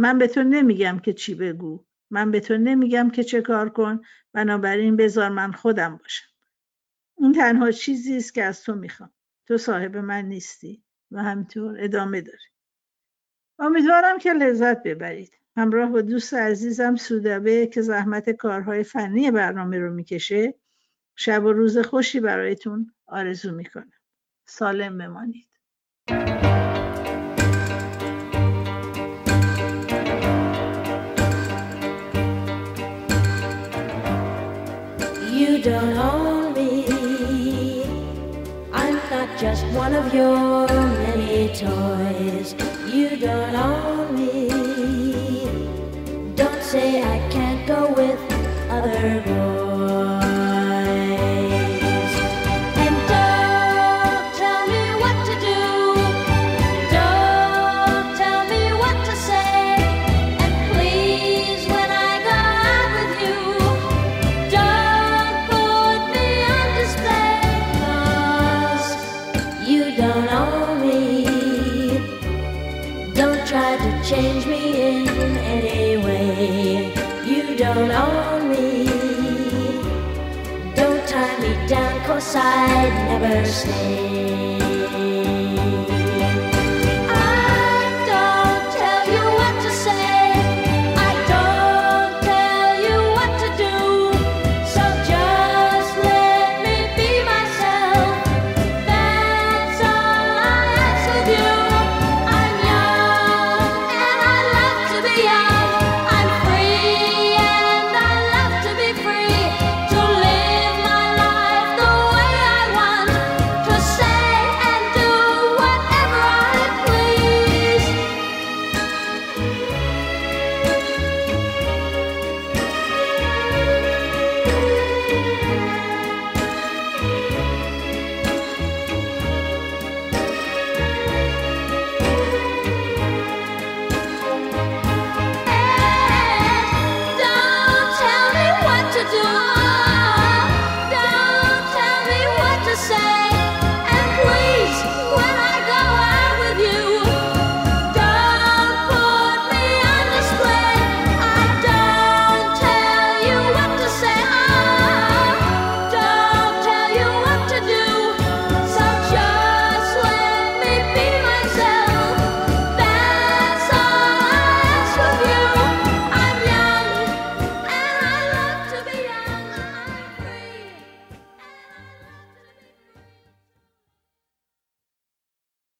من به تو نمیگم که چی بگو. من به تو نمیگم که چه کار کن. بنابراین بذار من خودم باشم. این تنها چیزی است که از تو می‌خوام. تو صاحب من نیستی و همطور ادامه داری. امیدوارم که لذت ببرید. همراه با دوست عزیزم سودابه که زحمت کارهای فنی برنامه رو می‌کشه شب و روز خوشی برایتون آرزو می‌کنم. سالم بمانید. Your